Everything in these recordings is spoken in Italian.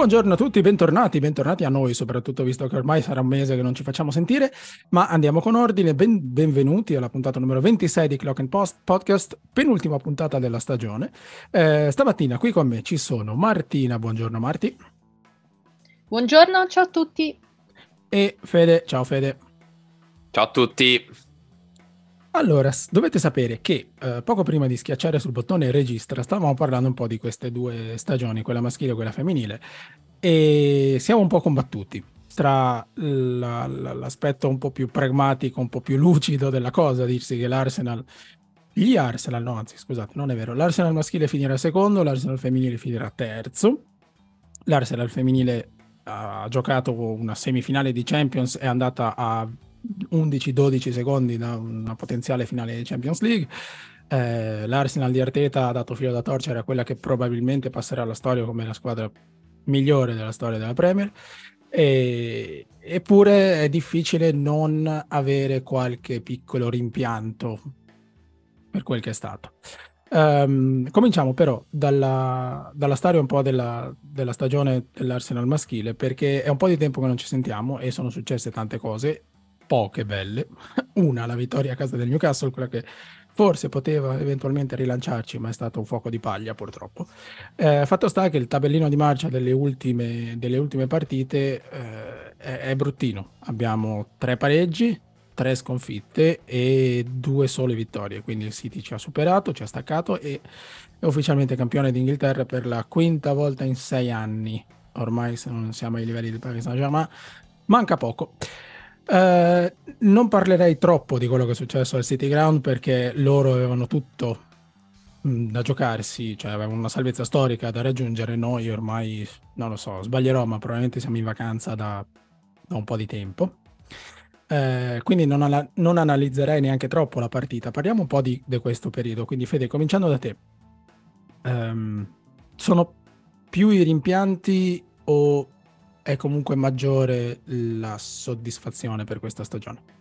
Buongiorno a tutti, bentornati, bentornati a noi, soprattutto visto che ormai sarà un mese che non ci facciamo sentire, ma andiamo con ordine, ben, benvenuti alla puntata numero 26 di Clock and Post Podcast, penultima puntata della stagione. Eh, stamattina qui con me ci sono Martina, buongiorno Marti. Buongiorno, ciao a tutti. E Fede, ciao Fede. Ciao a tutti. Allora, dovete sapere che eh, poco prima di schiacciare sul bottone registra stavamo parlando un po' di queste due stagioni, quella maschile e quella femminile, e siamo un po' combattuti tra la, la, l'aspetto un po' più pragmatico, un po' più lucido della cosa, dirsi che l'Arsenal, gli Arsenal, no anzi scusate, non è vero, l'Arsenal maschile finirà secondo, l'Arsenal femminile finirà terzo, l'Arsenal femminile ha giocato una semifinale di Champions, è andata a 11-12 secondi da una potenziale finale di Champions League. Eh, L'Arsenal di Arteta ha dato filo da torcere a quella che probabilmente passerà alla storia come la squadra migliore della storia della Premier. E, eppure è difficile non avere qualche piccolo rimpianto per quel che è stato. Um, cominciamo però dalla, dalla, storia un po' della, della stagione dell'Arsenal maschile, perché è un po' di tempo che non ci sentiamo e sono successe tante cose poche belle. Una, la vittoria a casa del Newcastle, quella che forse poteva eventualmente rilanciarci, ma è stato un fuoco di paglia purtroppo. Eh, fatto sta che il tabellino di marcia delle ultime, delle ultime partite eh, è, è, bruttino. Abbiamo tre pareggi, tre sconfitte e due sole vittorie. Quindi il City ci ha superato, ci ha staccato e è ufficialmente campione d'Inghilterra per la quinta volta in sei anni. Ormai non siamo ai livelli del Paris Saint-Germain, manca poco. Eh, non parlerei troppo di quello che è successo al City Ground perché loro avevano tutto mh, da giocarsi, cioè avevano una salvezza storica da raggiungere. Noi ormai, non lo so, sbaglierò, ma probabilmente siamo in vacanza da, da un po' di tempo. Eh, quindi non, ala- non, analizzerei neanche troppo la partita. Parliamo un po' di, di questo periodo. Quindi, Fede, cominciando da te, um, sono più i rimpianti o è comunque maggiore la soddisfazione per questa stagione.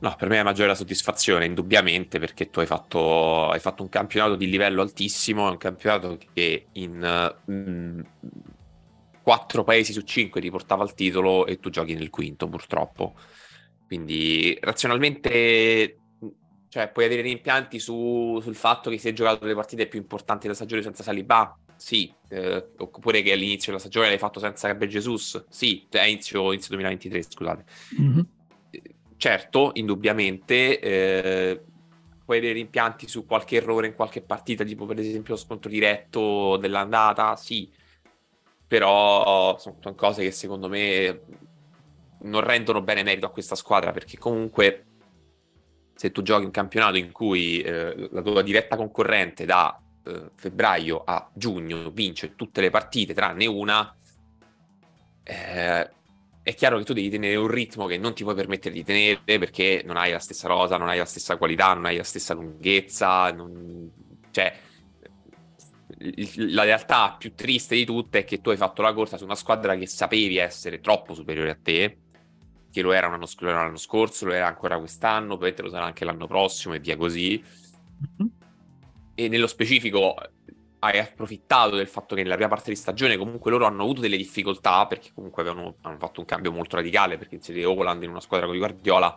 No, per me è maggiore la soddisfazione, indubbiamente, perché tu hai fatto, hai fatto un campionato di livello altissimo, è un campionato che in mm, quattro paesi su cinque ti portava al titolo e tu giochi nel quinto, purtroppo. Quindi razionalmente cioè, puoi avere rimpianti su, sul fatto che si è giocato le partite più importanti della stagione senza Saliba, sì, eh, oppure che all'inizio della stagione l'hai fatto senza Gabriel Jesus, sì, cioè inizio, inizio 2023, scusate. Mm-hmm. Certo, indubbiamente, eh, puoi avere rimpianti su qualche errore in qualche partita, tipo per esempio lo scontro diretto dell'andata, sì, però sono cose che secondo me non rendono bene merito a questa squadra, perché comunque se tu giochi un campionato in cui eh, la tua diretta concorrente da eh, febbraio a giugno vince tutte le partite tranne una, eh, è chiaro che tu devi tenere un ritmo che non ti puoi permettere di tenere perché non hai la stessa rosa, non hai la stessa qualità, non hai la stessa lunghezza, non... cioè la realtà più triste di tutte è che tu hai fatto la corsa su una squadra che sapevi essere troppo superiore a te, che lo era, l'anno, scorso, lo era ancora quest'anno, poi lo sarà anche l'anno prossimo e via così. Mm-hmm e nello specifico hai approfittato del fatto che nella prima parte di stagione comunque loro hanno avuto delle difficoltà perché comunque avevano, hanno fatto un cambio molto radicale perché inserire Oland in una squadra con Guardiola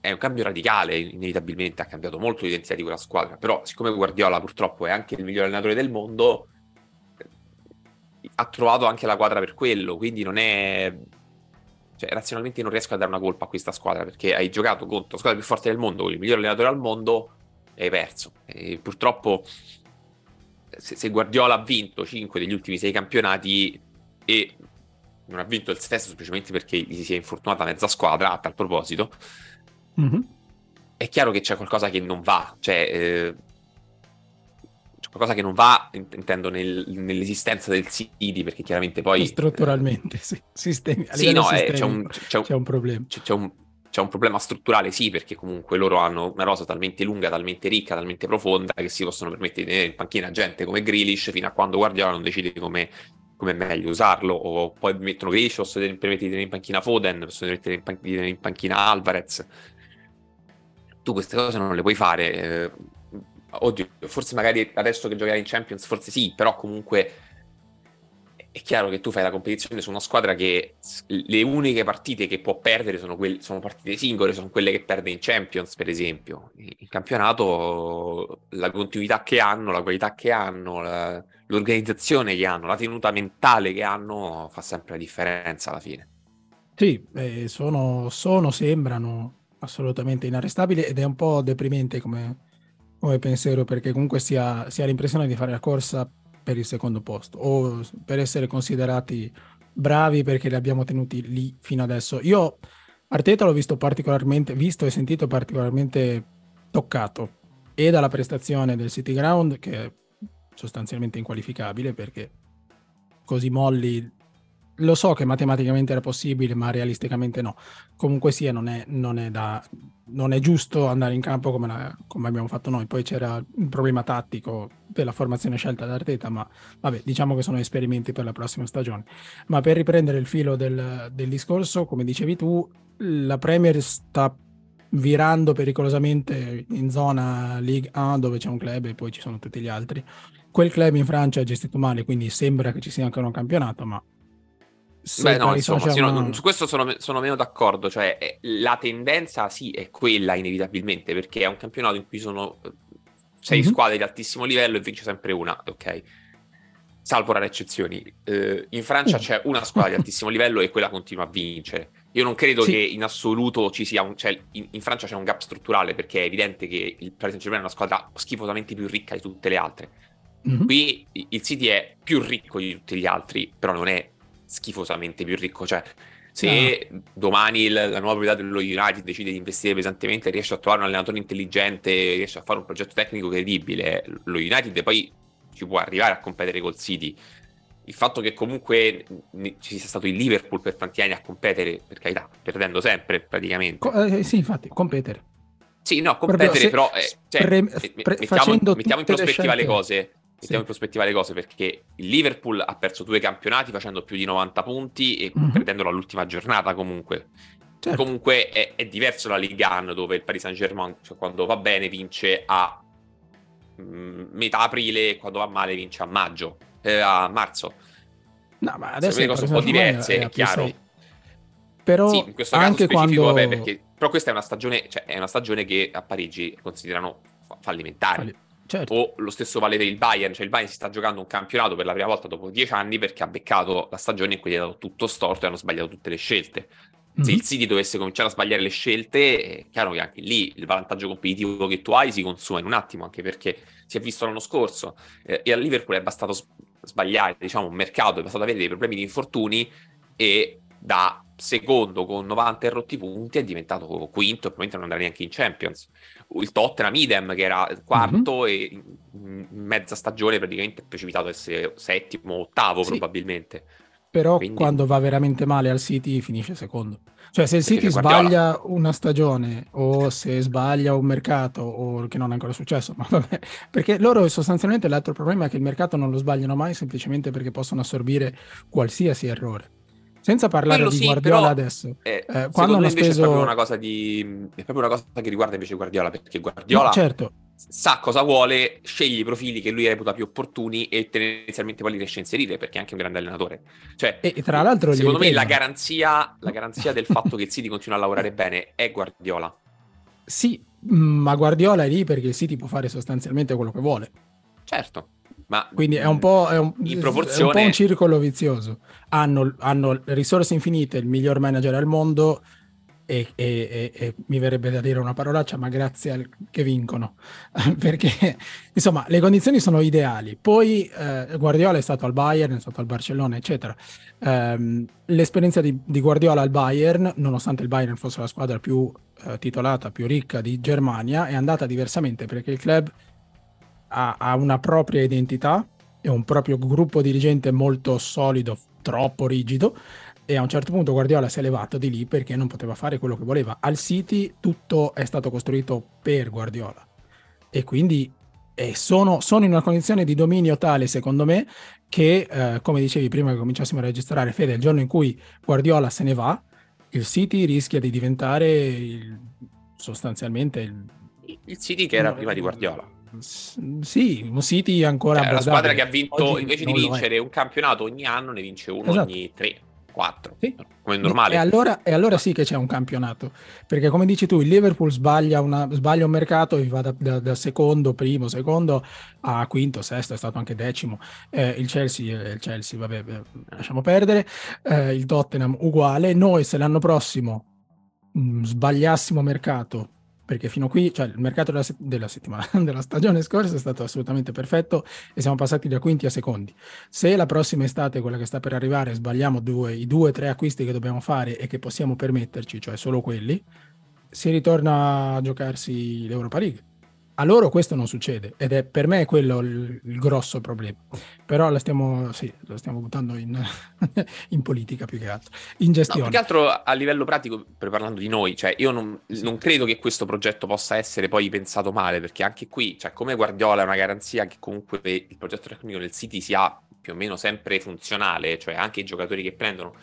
è un cambio radicale, inevitabilmente ha cambiato molto l'identità di quella squadra, però siccome Guardiola purtroppo è anche il migliore allenatore del mondo ha trovato anche la quadra per quello, quindi non è cioè razionalmente non riesco a dare una colpa a questa squadra perché hai giocato contro la squadra più forte del mondo, con il migliore allenatore al mondo hai perso. E purtroppo, se, se, Guardiola ha vinto 5 degli ultimi 6 campionati e non ha vinto il sesto semplicemente perché gli si è infortunata mezza squadra, a tal proposito, mm-hmm. è chiaro che c'è qualcosa che non va. Cioè, eh, c'è qualcosa che non va, intendo, nel, nell'esistenza del City, perché chiaramente poi... Strutturalmente, sì. Sistemi, sì, no, eh, c'è, un, c'è, c'è, un, problema. C'è, c'è un, c'è un problema strutturale, sì, perché comunque loro hanno una rosa talmente lunga, talmente ricca, talmente profonda che si possono permettere di tenere in panchina gente come Grealish fino a quando Guardiola non decide come, come è meglio usarlo, o poi mettono Grealish, posso permettere di tenere in panchina Foden, posso mettere in, pan- di tenere in panchina Alvarez. Tu queste cose non le puoi fare. Eh, oddio, forse magari adesso che giocherai in Champions, forse sì, però comunque è chiaro che tu fai la competizione su una squadra che le uniche partite che può perdere sono, quelle, sono partite singole, sono quelle che perde in Champions, per esempio. In campionato la continuità che hanno, la qualità che hanno, la, l'organizzazione che hanno, la tenuta mentale che hanno fa sempre la differenza alla fine. Sì, eh, sono, sono, sembrano assolutamente inarrestabili ed è un po' deprimente come, come pensiero perché comunque si ha, si ha l'impressione di fare la corsa per il secondo posto o per essere considerati bravi perché li abbiamo tenuti lì fino adesso. Io Arteta l'ho visto particolarmente, visto e sentito particolarmente toccato e dalla prestazione del City Ground che è sostanzialmente inqualificabile perché così molli lo so che matematicamente era possibile, ma realisticamente no. Comunque sia, non è, non è, da, non è giusto andare in campo come, la, come, abbiamo fatto noi. Poi c'era un problema tattico della formazione scelta da Arteta, ma vabbè, diciamo che sono esperimenti per la prossima stagione. Ma per riprendere il filo del, del discorso, come dicevi tu, la Premier sta virando pericolosamente in zona Ligue 1 dove c'è un club e poi ci sono tutti gli altri. Quel club in Francia è gestito male, quindi sembra che ci sia ancora un campionato, ma Beh, no, insomma, sì, no, su questo sono, sono, meno d'accordo. Cioè, eh, la tendenza sì è quella, inevitabilmente, perché è un campionato in cui sono eh, sei mm-hmm. squadre di altissimo livello e vince sempre una, ok? Salvo rare eccezioni. Uh, in Francia c'è una squadra di altissimo livello e quella continua a vincere. Io non credo sì. che in assoluto ci sia un. Cioè, in, in, Francia c'è un gap strutturale perché è evidente che il Paris Saint-Germain è una squadra schifosamente più ricca di tutte le altre. Mm-hmm. Qui il City è più ricco di tutti gli altri, però non è schifosamente più ricco. Cioè, se no. domani il, la nuova proprietà dello United decide di investire pesantemente, riesce a trovare un allenatore intelligente, riesce a fare un progetto tecnico credibile, lo United poi ci può arrivare a competere col City. Il fatto che comunque ci sia stato il Liverpool per tanti anni a competere, per carità, perdendo sempre praticamente. Co- eh, sì, infatti, competere. Sì, no, competere, però, se, eh, cioè, pre, pre, mettiamo, mettiamo in prospettiva le, le cose mettiamo in prospettiva le cose perché il Liverpool ha perso due campionati facendo più di 90 punti e mm-hmm. perdendolo all'ultima giornata comunque. Certo. Comunque è, è, diverso la Ligue 1 dove il Paris Saint Germain cioè, quando va bene vince a mh, mm, metà aprile e quando va male vince a maggio, eh, a marzo. No, ma adesso le cose sono un po' diverse, è, è chiaro. Sei. Però sì, in questo anche quando... vabbè, perché, però questa è una stagione, cioè, è una stagione che a Parigi considerano fallimentare. Falli Certo. O lo stesso vale per il Bayern, cioè il Bayern si sta giocando un campionato per la prima volta dopo dieci anni perché ha beccato la stagione in cui gli ha dato tutto storto e hanno sbagliato tutte le scelte. Mm-hmm. Se il City dovesse cominciare a sbagliare le scelte, è chiaro che anche lì il vantaggio competitivo che tu hai si consuma in un attimo, anche perché si è visto l'anno scorso eh, e al Liverpool è bastato sbagliare, diciamo, un mercato, è bastato avere dei problemi di infortuni e da secondo con 90 rotti punti è diventato quinto e probabilmente non andrà neanche in Champions il Tottenham idem che era quarto mm-hmm. e in mezza stagione praticamente è precipitato a essere settimo, ottavo sì. probabilmente. Però Quindi... quando va veramente male al City finisce secondo. Cioè se il City sbaglia una stagione o se sbaglia un mercato o che non è ancora successo, ma vabbè, perché loro sostanzialmente l'altro problema è che il mercato non lo sbagliano mai semplicemente perché possono assorbire qualsiasi errore. Senza parlare Quello di sì, Guardiola adesso. Eh, eh, quando hanno speso... è proprio una cosa di... è proprio una cosa che riguarda invece Guardiola, perché Guardiola no, certo. sa cosa vuole, sceglie i profili che lui reputa più opportuni e tendenzialmente poi li riesce a inserire, perché è anche un grande allenatore. Cioè, e, tra l'altro secondo me la garanzia, la garanzia del fatto che il City continua a lavorare bene è Guardiola. Sì, ma Guardiola è lì perché il City può fare sostanzialmente quello che vuole. Certo. Ma Quindi è un po', è un, proporzione... è un, po un circolo vizioso. Hanno, hanno, risorse infinite, il miglior manager al mondo e, e, e, e, mi verrebbe da dire una parolaccia, ma grazie al che vincono. Perché insomma le condizioni sono ideali. Poi eh, Guardiola è stato al Bayern, è stato al Barcellona, eccetera. Um, l'esperienza di, di, Guardiola al Bayern, nonostante il Bayern fosse la squadra più eh, titolata, più ricca di Germania, è andata diversamente perché il club ha, ha una propria identità e un proprio gruppo dirigente molto solido, troppo rigido, e a un certo punto Guardiola si è levato di lì perché non poteva fare quello che voleva. Al City tutto è stato costruito per Guardiola. E quindi eh, sono, sono, in una condizione di dominio tale, secondo me, che eh, come dicevi prima che cominciassimo a registrare, Fede, il giorno in cui Guardiola se ne va, il City rischia di diventare il, sostanzialmente il, il City che era prima di Guardiola sì, un City ancora... Cioè, è una squadra che ha vinto, Oggi invece di vincere un campionato ogni anno, ne vince uno esatto. ogni tre. 4, sì. come normale. E allora, e allora, sì che c'è un campionato, perché come dici tu, il Liverpool sbaglia, una, sbaglia un mercato e va da, da, da, secondo, primo, secondo a quinto, sesto, è stato anche decimo. Eh, il Chelsea, il Chelsea, vabbè, lasciamo perdere. Eh, il Tottenham uguale. Noi se l'anno prossimo mh, mm, sbagliassimo mercato perché fino a qui, cioè il mercato della, se- della, settimana, della stagione scorsa è stato assolutamente perfetto e siamo passati da quinti a secondi. Se la prossima estate, quella che sta per arrivare, sbagliamo due, i due o tre acquisti che dobbiamo fare e che possiamo permetterci, cioè solo quelli, si ritorna a giocarsi l'Europa League. A loro questo non succede ed è per me quello il, il grosso problema. Però la stiamo, sì, lo stiamo buttando in, in, politica più che altro, in gestione. No, più che altro a livello pratico, parlando di noi, cioè io non, non, credo che questo progetto possa essere poi pensato male, perché anche qui, cioè come Guardiola è una garanzia che comunque il progetto tecnico del City sia più o meno sempre funzionale, cioè anche i giocatori che prendono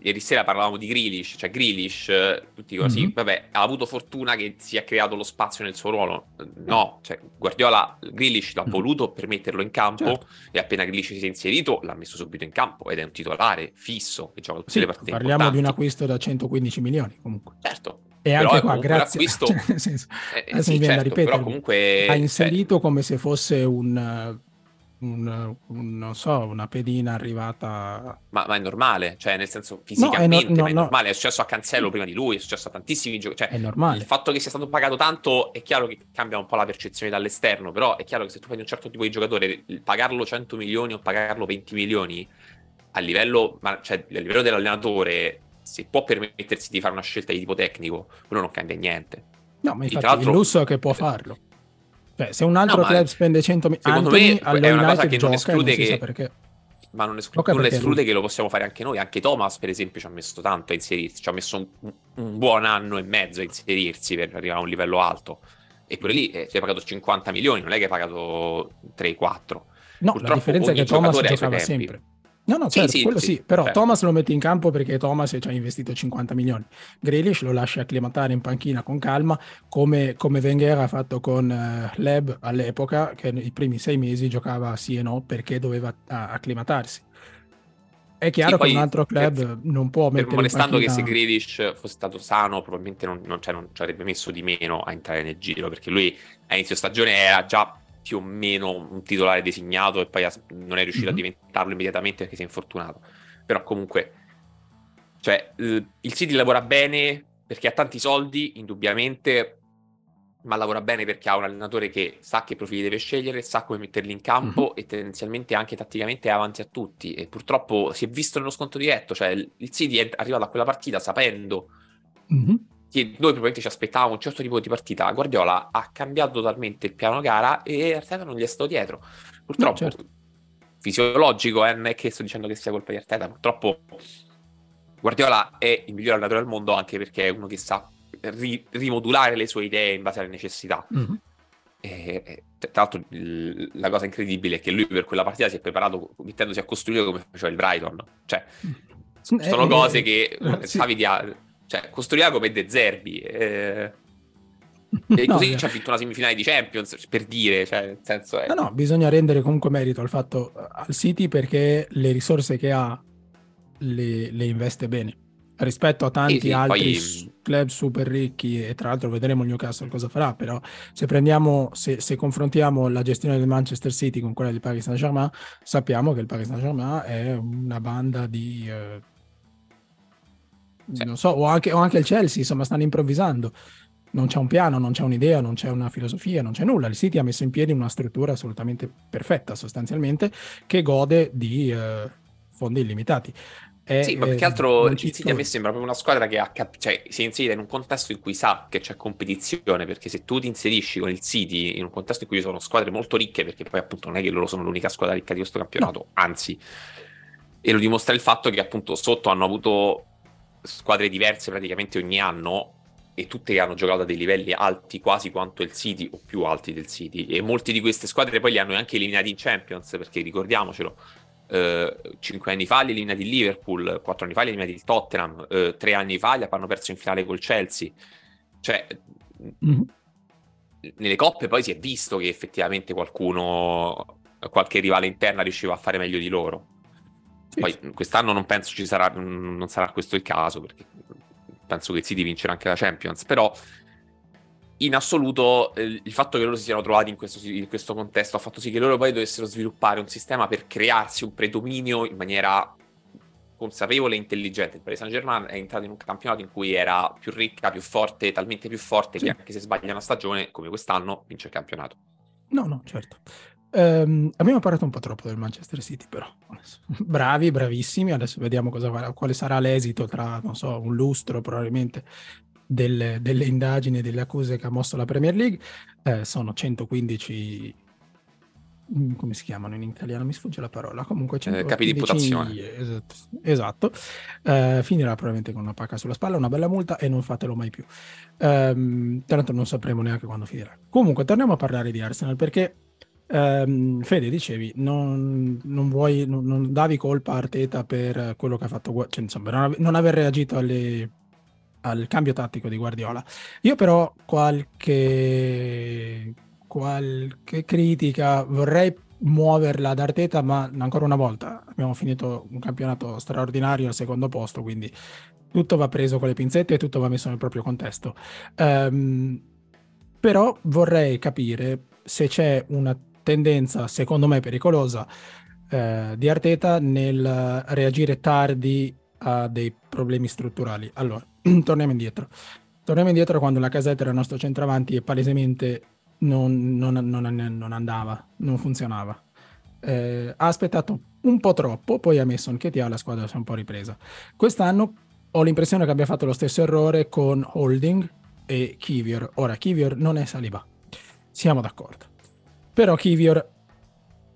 ieri sera parlavamo di Grealish, cioè Grealish, tutti così, mm-hmm. vabbè, ha avuto fortuna che si è creato lo spazio nel suo ruolo. No, cioè Guardiola, Grealish l'ha mm. voluto per metterlo in campo certo. e appena Grealish si è inserito l'ha messo subito in campo ed è un titolare fisso che gioca tutte sì, le partite Parliamo importanti. di un acquisto da 115 milioni comunque. Certo. E anche qua, grazie. Acquisto... Cioè, nel senso, eh, sì, mi viene certo, da ripetere, comunque... ha inserito cioè... come se fosse un un, un, non so, una pedina arrivata. Ma, ma, è normale, cioè nel senso fisicamente, no, è, no, no, è normale. È successo a Cancello prima di lui, è successo a tantissimi giocatori. Cioè, è normale. Il fatto che sia stato pagato tanto è chiaro che cambia un po' la percezione dall'esterno, però è chiaro che se tu fai un certo tipo di giocatore, pagarlo 100 milioni o pagarlo 20 milioni a livello, ma, cioè, a livello dell'allenatore, se può permettersi di fare una scelta di tipo tecnico, quello non cambia niente. No, ma infatti il lusso che può farlo. Cioè, se un altro no, club spende 100 milioni, secondo Anthony, me è una cosa che non esclude che... perché. Ma non, esclude, non esclude che lo possiamo fare anche noi. Anche Thomas, per esempio, ci ha messo tanto a inserirsi. Ci ha messo un, un buon anno e mezzo a inserirsi per arrivare a un livello alto. E pure lì eh, si è pagato 50 milioni, non è che hai pagato 3-4. No, Purtroppo la differenza è che Thomas giocava sempre. No, no, certo, sì, quello sì, sì però certo. Thomas lo metti in campo perché Thomas ci ha investito 50 milioni. Grealish lo lascia acclimatare in panchina con calma, come, come Wenger ha fatto con uh, Leb all'epoca, che nei primi sei mesi giocava sì e no perché doveva uh, acclimatarsi. È chiaro che un altro club per, non può mettere molestando panchina... che se Grealish fosse stato sano probabilmente non, non, cioè, non ci avrebbe messo di meno a entrare nel giro perché lui a inizio stagione era già più o meno un titolare designato e poi non è riuscito mm-hmm. a diventarlo immediatamente perché si è infortunato. Però comunque, cioè, il City lavora bene perché ha tanti soldi, indubbiamente, ma lavora bene perché ha un allenatore che sa che profili deve scegliere, sa come metterli in campo mm-hmm. e tendenzialmente anche tatticamente è avanti a tutti. E purtroppo si è visto nello sconto diretto, cioè il City è arrivato a quella partita sapendo mm-hmm che noi probabilmente ci aspettavamo un certo tipo di partita, Guardiola ha cambiato totalmente il piano gara e Arteta non gli è stato dietro. Purtroppo, no, certo. fisiologico, eh, non è che sto dicendo che sia colpa di Arteta, purtroppo Guardiola è il miglior allenatore del mondo anche perché è uno che sa ri- rimodulare le sue idee in base alle necessità. Mm-hmm. E, tra l'altro la cosa incredibile è che lui per quella partita si è preparato mettendosi a costruire come faceva il Brighton. Cioè, mm. sono eh, cose che eh, sì. di cioè, costruiva come De Zerbi. Eh... E così no. ci ha vinto una semifinale di Champions, per dire, cioè, nel senso è... No, no, bisogna rendere comunque merito al fatto al City perché le risorse che ha le, le investe bene rispetto a tanti sì, sì, altri poi... club super ricchi e tra l'altro vedremo il Newcastle cosa farà però se prendiamo se, se, confrontiamo la gestione del Manchester City con quella del Paris Saint Germain sappiamo che il Paris Saint Germain è una banda di eh, sì. non so, o anche, o anche il Chelsea, insomma, stanno improvvisando. Non c'è un piano, non c'è un'idea, non c'è una filosofia, non c'è nulla. Il City ha messo in piedi una struttura assolutamente perfetta, sostanzialmente, che gode di eh, fondi illimitati. È, sì, ma più che altro il City a me sembra proprio una squadra che ha cap- cioè, si è inserita in un contesto in cui sa che c'è competizione, perché se tu ti inserisci con il City in un contesto in cui ci sono squadre molto ricche, perché poi appunto non è che loro sono l'unica squadra ricca di questo campionato, no. anzi, e lo dimostra il fatto che appunto sotto hanno avuto squadre diverse praticamente ogni anno e tutte hanno giocato a dei livelli alti quasi quanto il City o più alti del City e molte di queste squadre poi li hanno anche eliminati in Champions perché ricordiamocelo eh, 5 anni fa li eliminati il Liverpool 4 anni fa li eliminati il Tottenham eh, 3 anni fa li hanno perso in finale col Chelsea cioè mm-hmm. nelle coppe poi si è visto che effettivamente qualcuno, qualche rivale interna riusciva a fare meglio di loro. Sì, poi quest'anno non penso ci sarà, non sarà questo il caso, perché penso che City vincerà anche la Champions, però in assoluto eh, il fatto che loro si siano trovati in questo, in questo, contesto ha fatto sì che loro poi dovessero sviluppare un sistema per crearsi un predominio in maniera consapevole e intelligente. Il Paris Saint Germain è entrato in un campionato in cui era più ricca, più forte, talmente più forte sì. che anche se sbaglia una stagione come quest'anno vince il campionato. No, no, certo. Um, abbiamo parlato un po' troppo del Manchester City, però. Bravi, bravissimi. Adesso vediamo cosa, quale sarà l'esito tra, non so, un lustro probabilmente delle, delle indagini, delle accuse che ha mosso la Premier League. Eh, sono 115 Mm, come si chiamano in italiano? Mi sfugge la parola. Comunque, eh, capi di imputazione. Esatto. esatto. Uh, finirà probabilmente con una pacca sulla spalla, una bella multa e non fatelo mai più. Um, tra l'altro, non sapremo neanche quando finirà. Comunque, torniamo a parlare di Arsenal perché. Um, Fede, dicevi, non, non, vuoi, non, non, davi colpa a Arteta per quello che ha fatto, cioè, insomma, non, aver reagito alle, al cambio tattico di Guardiola. Io però qualche qualche critica, vorrei muoverla ad Arteta, ma ancora una volta abbiamo finito un campionato straordinario al secondo posto, quindi tutto va preso con le pinzette e tutto va messo nel proprio contesto. Um, però vorrei capire se c'è una tendenza, secondo me pericolosa, eh, di Arteta nel reagire tardi a dei problemi strutturali. Allora, torniamo indietro. Torniamo indietro quando la casetta era il nostro centravanti e palesemente non, non, non, non andava, non funzionava. Eh, ha aspettato un po' troppo, poi ha messo Nketiah, la squadra si è un po' ripresa. Quest'anno ho l'impressione che abbia fatto lo stesso errore con Holding e Kivior. Ora, Kivior non è Saliba, siamo d'accordo. Però Kivior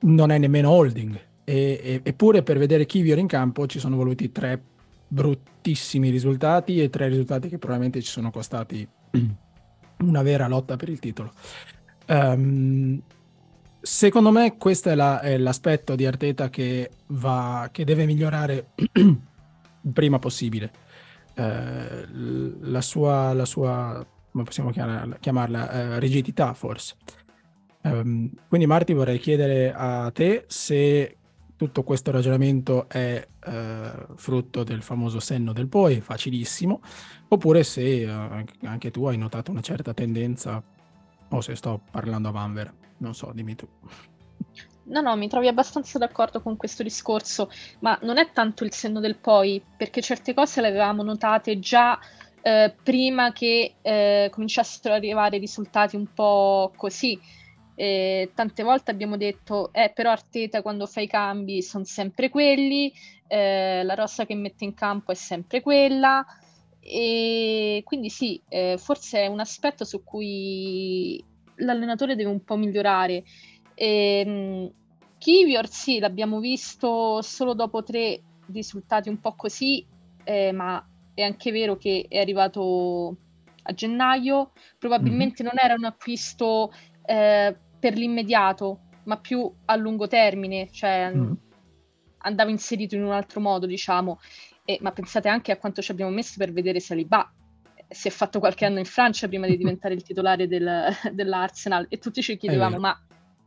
non è nemmeno Holding. E, e, eppure per vedere Kivior in campo ci sono voluti tre bruttissimi risultati e tre risultati che probabilmente ci sono costati una vera lotta per il titolo. Um, secondo me questo è, la, è, l'aspetto di Arteta che, va, che deve migliorare il prima possibile. Uh, la, sua, la sua, come possiamo chiamarla, chiamarla uh, rigidità forse. Um, quindi Marti vorrei chiedere a te se tutto questo ragionamento è uh, frutto del famoso senno del poi, facilissimo, oppure se anche tu hai notato una certa tendenza o se sto parlando a Vanver, non so, dimmi tu. No, no, mi trovi abbastanza d'accordo con questo discorso, ma non è tanto il senno del poi, perché certe cose le avevamo notate già eh, prima che eh, cominciassero ad arrivare risultati un po' così. Eh, tante volte abbiamo detto, eh, però Arteta quando fa i cambi sono sempre quelli, eh, la rossa che mette in campo è sempre quella, e quindi sì, eh, forse è un aspetto su cui l'allenatore deve un po' migliorare. E, ehm, Kivior sì, l'abbiamo visto solo dopo tre risultati un po' così, eh, ma è anche vero che è arrivato a gennaio, probabilmente mm-hmm. non era un acquisto eh, per l'immediato, ma più a lungo termine, cioè mm-hmm. andava inserito in un altro modo, diciamo. E, ma pensate anche a quanto ci abbiamo messo per vedere Saliba. Si è fatto qualche anno in Francia prima di diventare il titolare del, dell'Arsenal e tutti ci chiedevamo ma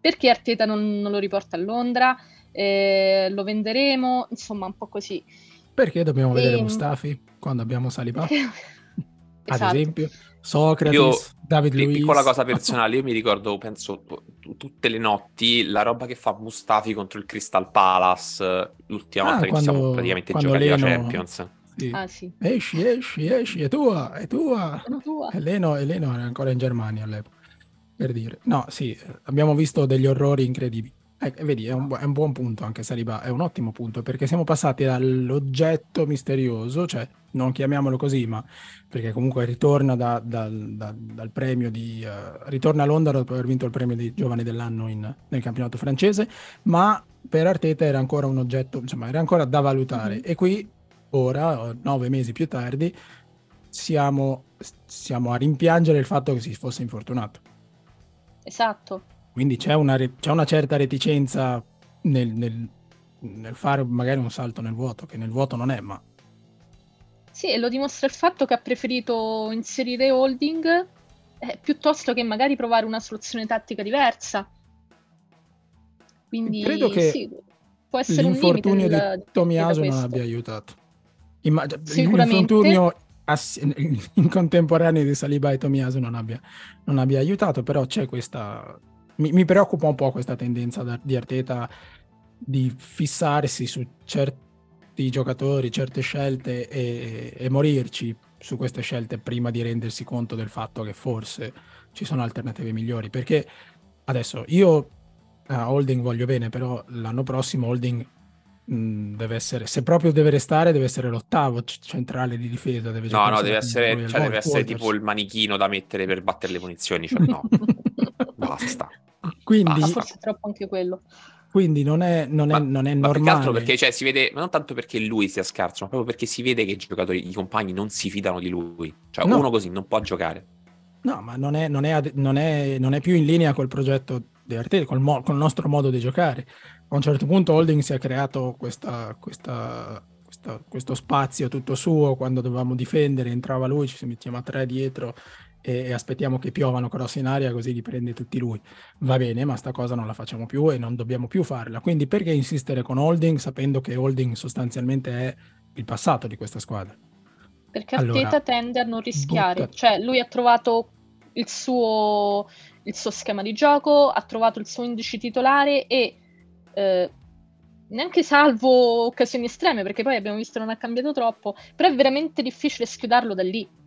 perché Arteta non, non lo riporta a Londra? Eh, lo venderemo? Insomma, un po' così. Perché dobbiamo vedere e... Mustafi quando abbiamo Saliba? esatto. Ad esempio, Socrates, io, David Luiz. Piccola cosa personale, io mi ricordo, penso, t- tutte le notti, la roba che fa Mustafi contro il Crystal Palace, l'ultima ah, volta quando, che ci siamo praticamente giocati Leno... la Champions. Sì. Ah, sì. Esci, esci, esci, è tua, è tua. È tua. E Leno, e Leno era ancora in Germania all'epoca, per dire. No, sì, abbiamo visto degli orrori incredibili. Eh, vedi, è un, bu- è un, buon punto anche Saliba, è un ottimo punto perché siamo passati dall'oggetto misterioso, cioè non chiamiamolo così, ma perché comunque ritorna da, da, da, dal premio di... Uh, ritorna a Londra dopo aver vinto il premio di giovane dell'anno in, nel campionato francese, ma per Arteta era ancora un oggetto, insomma era ancora da valutare mm-hmm. e qui ora, nove mesi più tardi, siamo, siamo a rimpiangere il fatto che si fosse infortunato. Esatto. Quindi c'è una, c'è una certa reticenza nel, nel, nel, fare magari un salto nel vuoto, che nel vuoto non è, ma... Sì, e lo dimostra il fatto che ha preferito inserire Holding eh, piuttosto che magari provare una soluzione tattica diversa. Quindi credo che sì, può essere l'infortunio un limite di Tomiaso non abbia aiutato. Imma- l'infortunio ass- in contemporanea di Saliba e Tomiaso non abbia, non abbia aiutato, però c'è questa... Mi, mi, preoccupa un po' questa tendenza da, di Arteta di fissarsi su certi giocatori, certe scelte e, e morirci su queste scelte prima di rendersi conto del fatto che forse ci sono alternative migliori. Perché adesso io a Holding voglio bene, però l'anno prossimo Holding mh, deve essere, se proprio deve restare, deve essere l'ottavo c- centrale di difesa. Deve no, no, deve essere, cioè, deve essere tipo il manichino da mettere per battere le punizioni. Cioè, no, basta. Quindi, basta. forse è troppo anche quello. Quindi non è, non è, ma, non è normale. più che altro perché cioè, si vede, ma non tanto perché lui sia scarso, ma proprio perché si vede che i giocatori, i compagni non si fidano di lui. Cioè, no. uno così non può giocare. No, ma non è, non è, non è, non è più in linea col progetto di Arteta, col, mo- col nostro modo di giocare. A un certo punto Holding si è creato questa, questa, questa, questo spazio tutto suo, quando dovevamo difendere entrava lui, ci si metteva a tre dietro e aspettiamo che piovano cross in aria così li prende tutti lui. Va bene, ma sta cosa non la facciamo più e non dobbiamo più farla. Quindi perché insistere con Holding sapendo che Holding sostanzialmente è il passato di questa squadra? Perché Arteta allora, tende a non rischiare, butta... cioè lui ha trovato il suo, il suo, schema di gioco, ha trovato il suo indice titolare e eh, neanche salvo occasioni estreme, perché poi abbiamo visto che non ha cambiato troppo, però è veramente difficile schiudarlo da lì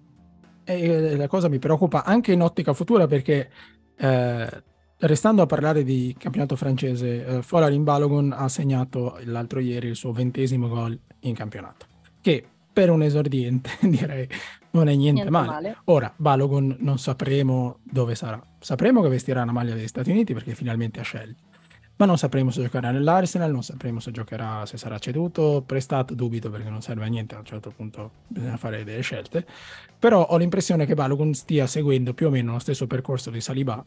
e la cosa mi preoccupa anche in ottica futura perché eh, restando a parlare di campionato francese, eh, Folarin Balogun ha segnato l'altro ieri il suo ventesimo gol in campionato, che per un esordiente direi non è niente, niente male. male. Ora, Balogun non sapremo dove sarà. Sapremo che vestirà una maglia degli Stati Uniti perché finalmente ha scelto ma non sapremo se giocherà nell'Arsenal, non sapremo se giocherà, se sarà ceduto, prestato, dubito perché non serve a niente, a un certo punto bisogna fare delle scelte, però ho l'impressione che Balogun stia seguendo più o meno lo stesso percorso di Saliba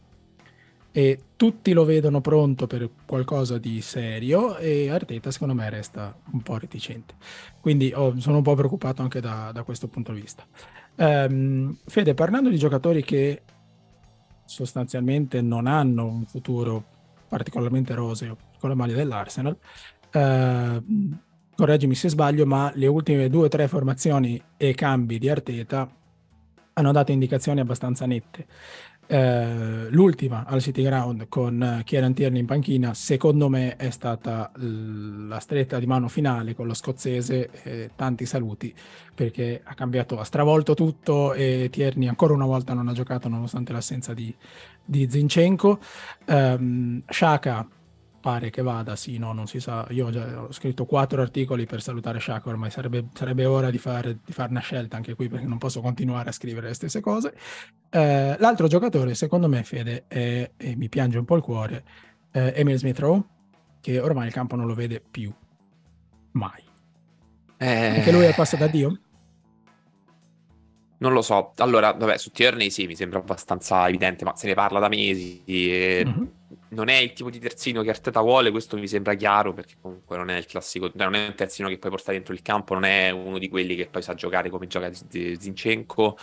e tutti lo vedono pronto per qualcosa di serio e Arteta secondo me resta un po' reticente. Quindi oh, sono un po' preoccupato anche da, da questo punto di vista. Um, Fede, parlando di giocatori che sostanzialmente non hanno un futuro particolarmente roseo con la maglia dell'Arsenal. Eh, correggimi se sbaglio, ma le ultime due o tre formazioni e cambi di Arteta hanno dato indicazioni abbastanza nette. Eh, l'ultima al City Ground con Kieran Tierney in panchina, secondo me è stata la stretta di mano finale con lo scozzese. Eh, tanti saluti perché ha cambiato, ha stravolto tutto e Tierney ancora una volta non ha giocato nonostante l'assenza di, di Zinchenko. Um, Shaka pare che vada, sì, no, non si sa. Io ho, già, ho scritto quattro articoli per salutare Shaka, ormai sarebbe, sarebbe ora di fare, di fare, una scelta anche qui perché non posso continuare a scrivere le stesse cose. Eh, l'altro giocatore, secondo me, Fede, è, e mi piange un po' il cuore, è Emil Smith Rowe, che ormai il campo non lo vede più. Mai. Eh... Anche lui è passato da Dio? Non lo so. Allora, vabbè, su Tierney sì, mi sembra abbastanza evidente, ma se ne parla da mesi. E... Mm-hmm. Non è il tipo di terzino che Arteta vuole, questo mi sembra chiaro, perché comunque non è il classico, non è un terzino che puoi portare dentro il campo, non è uno di quelli che poi sa giocare come gioca Zinchenko.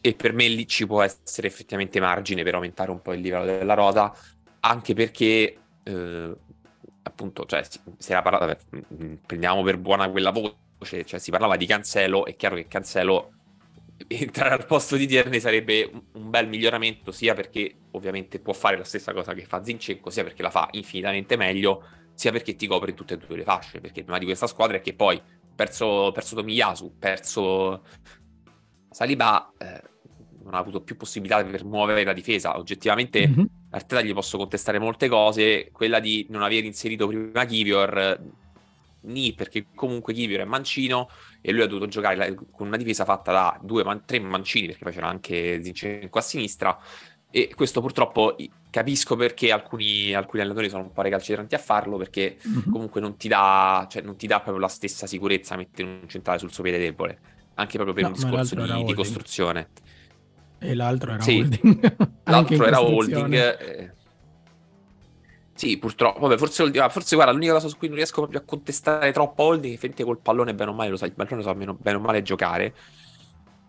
E per me lì ci può essere effettivamente margine per aumentare un po' il livello della rota, anche perché eh, appunto, cioè, se la parla, prendiamo per buona quella voce, cioè si parlava di Cancelo, è chiaro che Cancelo entrare al posto di Tierney sarebbe un bel miglioramento sia perché ovviamente può fare la stessa cosa che fa Zinchenko sia perché la fa infinitamente meglio sia perché ti copre tutte e due le fasce perché il problema di questa squadra è che poi perso, perso Tomiyasu perso Saliba eh, non ha avuto più possibilità per muovere la difesa oggettivamente mm-hmm. Arteta gli posso contestare molte cose quella di non aver inserito prima Kivior Ni perché comunque Kivior è mancino e lui ha dovuto giocare con una difesa fatta da due man- tre mancini perché poi c'era anche Zinchenko a sinistra. E questo purtroppo capisco perché alcuni, alcuni allenatori sono un po' recalcitranti a farlo perché mm-hmm. comunque non ti, dà, cioè, non ti dà proprio la stessa sicurezza mettere un centrale sul suo piede debole anche proprio per no, un discorso di, di, costruzione. E l'altro era sì, holding. L'altro era holding eh, sì, purtroppo. Vabbè, forse, forse guarda, l'unica cosa su cui non riesco proprio a contestare troppo Holding è che col pallone bene o male lo sa, il pallone lo sa bene, bene o male giocare.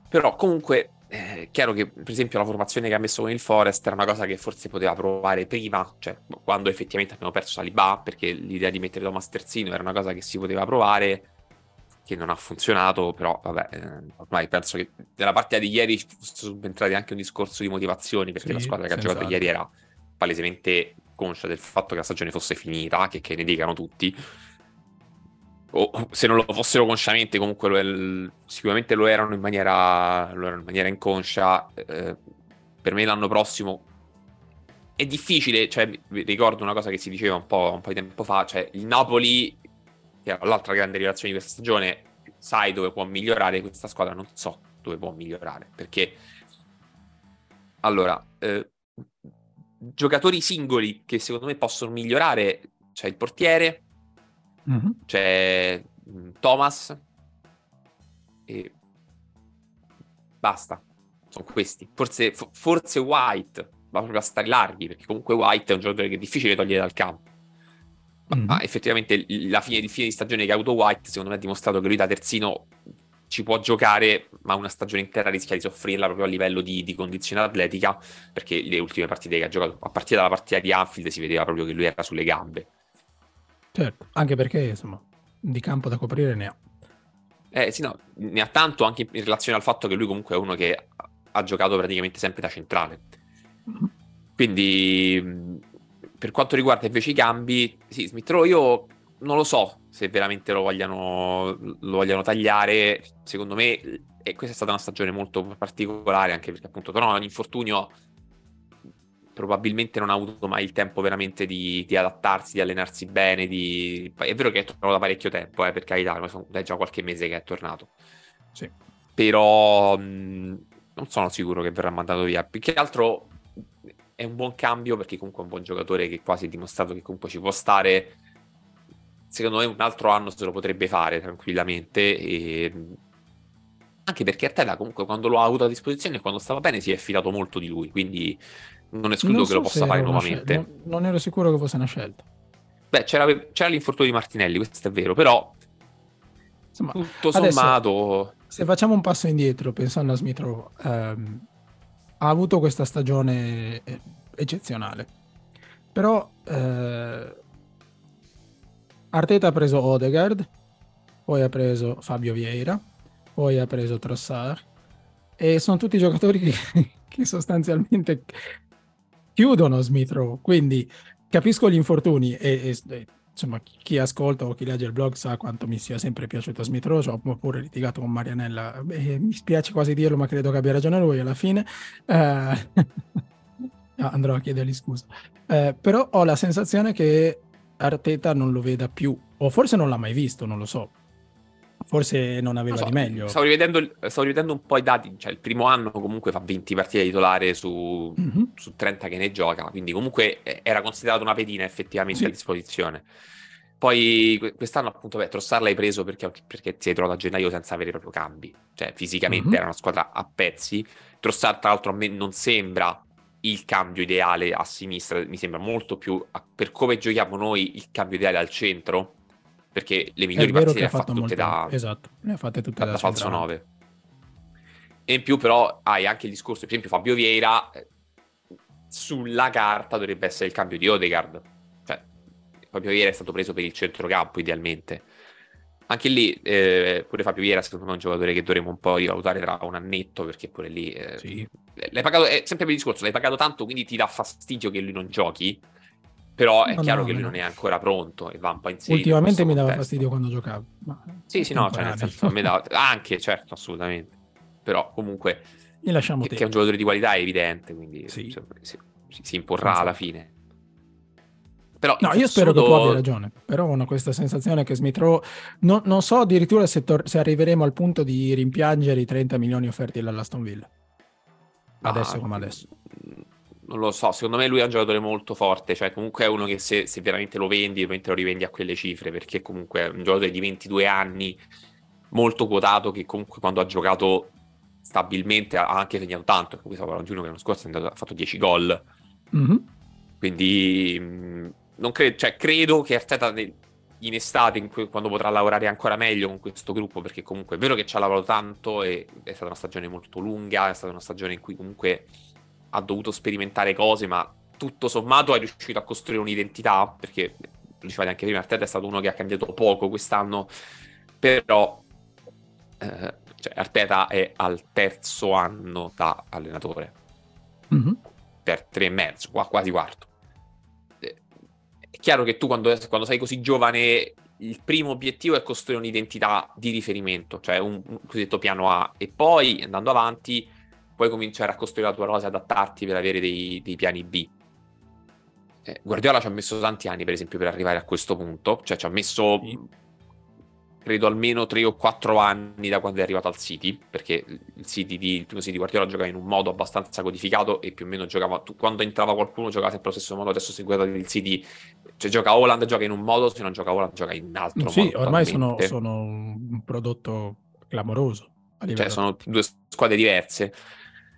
Però comunque è eh, chiaro che, per esempio, la formazione che ha messo con il Forest era una cosa che forse poteva provare prima, cioè quando effettivamente abbiamo perso Saliba, perché l'idea di mettere Thomas terzino era una cosa che si poteva provare, che non ha funzionato, però vabbè, eh, ormai penso che nella partita di ieri fosse subentrato anche un discorso di motivazioni, perché sì, la squadra che ha giocato ieri era palesemente conscia del fatto che la stagione fosse finita, che, che ne dicano tutti o se non lo fossero consciamente, comunque lo, sicuramente lo erano in maniera, lo erano in maniera inconscia. Eh, per me l'anno prossimo è difficile, cioè, ricordo una cosa che si diceva un po', un po', di tempo fa, cioè il Napoli, che è l'altra grande rivelazione di questa stagione, sai dove può migliorare, questa squadra non so dove può migliorare, perché allora, eh, giocatori singoli che secondo me possono migliorare, c'è il portiere, Mm-hmm. C'è mm, Thomas e basta. Sono questi. Forse, forse White va proprio a stare larghi, perché comunque White è un giocatore che è difficile togliere dal campo. Ma, mm-hmm. effettivamente la fine, fine di stagione che ha avuto White, secondo me, ha dimostrato che lui da terzino ci può giocare, ma una stagione intera rischia di soffrirla proprio a livello di, di, condizione atletica, perché le ultime partite che ha giocato, a partire dalla partita di Anfield, si vedeva proprio che lui era sulle gambe. Certo, anche perché insomma di campo da coprire ne ha. Eh sì, no, ne ha tanto anche in relazione al fatto che lui comunque è uno che ha giocato praticamente sempre da centrale. Quindi per quanto riguarda invece i cambi, sì, Smith io non lo so se veramente lo vogliano, lo vogliano tagliare. Secondo me, e questa è stata una stagione molto particolare, anche perché appunto tornò all'infortunio probabilmente non ha avuto mai il tempo veramente di, di adattarsi, di allenarsi bene. Di... È vero che è tornato da parecchio tempo, eh, per carità, è già qualche mese che è tornato. Sì. Però mh, non sono sicuro che verrà mandato via. Più che altro è un buon cambio perché comunque è un buon giocatore che quasi ha dimostrato che comunque ci può stare. Secondo me un altro anno se lo potrebbe fare tranquillamente e anche perché Arteta comunque quando lo ha avuto a disposizione e quando stava bene si è fidato molto di lui, quindi non escludo non so che lo possa fare nuovamente. Non, non, ero sicuro che fosse una scelta. Beh, c'era, c'era l'infortunio di Martinelli, questo è vero, però Insomma, tutto sommato... Adesso, se facciamo un passo indietro, pensando a Smith Rowe, ehm, ha avuto questa stagione eh, eccezionale, però eh, Arteta ha preso Odegaard, poi ha preso Fabio Vieira, poi ha preso Trossard, e sono tutti giocatori che, che sostanzialmente chiudono Smith Rowe. Quindi capisco gli infortuni e, e, insomma chi ascolta o chi legge il blog sa quanto mi sia sempre piaciuto Smith Rowe. Ho pure litigato con Marianella. Beh, mi spiace quasi dirlo, ma credo che abbia ragione lui alla fine. Eh, andrò a chiedergli scusa. Eh, però ho la sensazione che Arteta non lo veda più, o forse non l'ha mai visto, non lo so forse non aveva non so, di meglio. Stavo rivedendo, stavo rivedendo, un po' i dati, cioè il primo anno comunque fa 20 partite titolare su, mm-hmm. su 30 che ne gioca, quindi comunque eh, era considerato una pedina effettivamente sì. a disposizione. Poi quest'anno appunto beh, Trossard l'hai preso perché, perché si è trovato a gennaio senza avere proprio cambi, cioè fisicamente mm-hmm. era una squadra a pezzi. Trossard tra l'altro a me non sembra il cambio ideale a sinistra, mi sembra molto più per come giochiamo noi il cambio ideale al centro perché le migliori partite le ha fatte tutte da, esatto, le ha fatte tutte da, da falso 9. E in più però hai anche il discorso, per esempio Fabio Vieira eh, sulla carta dovrebbe essere il cambio di Odegaard. Cioè, Fabio Vieira è stato preso per il centrocampo idealmente. Anche lì, eh, pure Fabio Vieira secondo me è un giocatore che dovremmo un po' rivalutare tra un annetto, perché pure lì... Eh, sì. l'hai pagato, è sempre per il discorso, l'hai pagato tanto, quindi ti dà fastidio che lui non giochi. Però è no, chiaro no, che lui no. non è ancora pronto e va un po' in serio. Ultimamente mi dava fastidio quando giocavo. Ma sì, sì, no, cioè nel senso, mi dava... anche, certo, assolutamente. Però comunque che, che, è un giocatore di qualità è evidente, quindi sì. si, si, imporrà alla fine. Però no, io spero che tu abbia ragione, però ho questa sensazione che Smith Rowe, no, non so addirittura se, tor- se, arriveremo al punto di rimpiangere i 30 milioni offerti dall'Aston Villa. Adesso ah, come adesso non lo so, secondo me lui è un giocatore molto forte, cioè comunque è uno che se, se veramente lo vendi, ovviamente lo rivendi a quelle cifre, perché comunque è un giocatore di 22 anni, molto quotato, che comunque quando ha giocato stabilmente ha anche segnato tanto, perché stiamo parlando di uno che l'anno scorso andato, ha fatto 10 gol, mm-hmm. quindi mm, non cre- cioè, credo che Arteta in estate, in cui, quando potrà lavorare ancora meglio con questo gruppo, perché comunque è vero che ci ha lavorato tanto e è stata una stagione molto lunga, è stata una stagione in cui comunque ha dovuto sperimentare cose, ma tutto sommato è riuscito a costruire un'identità, perché lo dicevate anche prima, Arteta è stato uno che ha cambiato poco quest'anno, però eh, cioè, Arteta è al terzo anno da allenatore, mm-hmm. per tre e mezzo, quasi quarto. È chiaro che tu quando, quando sei così giovane il primo obiettivo è costruire un'identità di riferimento, cioè un, un, cosiddetto piano A, e poi andando avanti puoi cominciare a costruire la tua rosa e adattarti per avere dei, dei piani B. Eh, Guardiola ci ha messo tanti anni, per esempio, per arrivare a questo punto, cioè ci ha messo credo almeno 3 o 4 anni da quando è arrivato al City, perché il, City di, il primo City di Guardiola giocava in un modo abbastanza codificato e più o meno giocava, quando entrava qualcuno giocava sempre allo stesso modo, adesso se guardate il City, cioè gioca Holland, gioca in un modo, se non gioca Holland gioca in un altro sì, modo. Sì, ormai sono, sono, un prodotto clamoroso. Cioè sono due squadre diverse,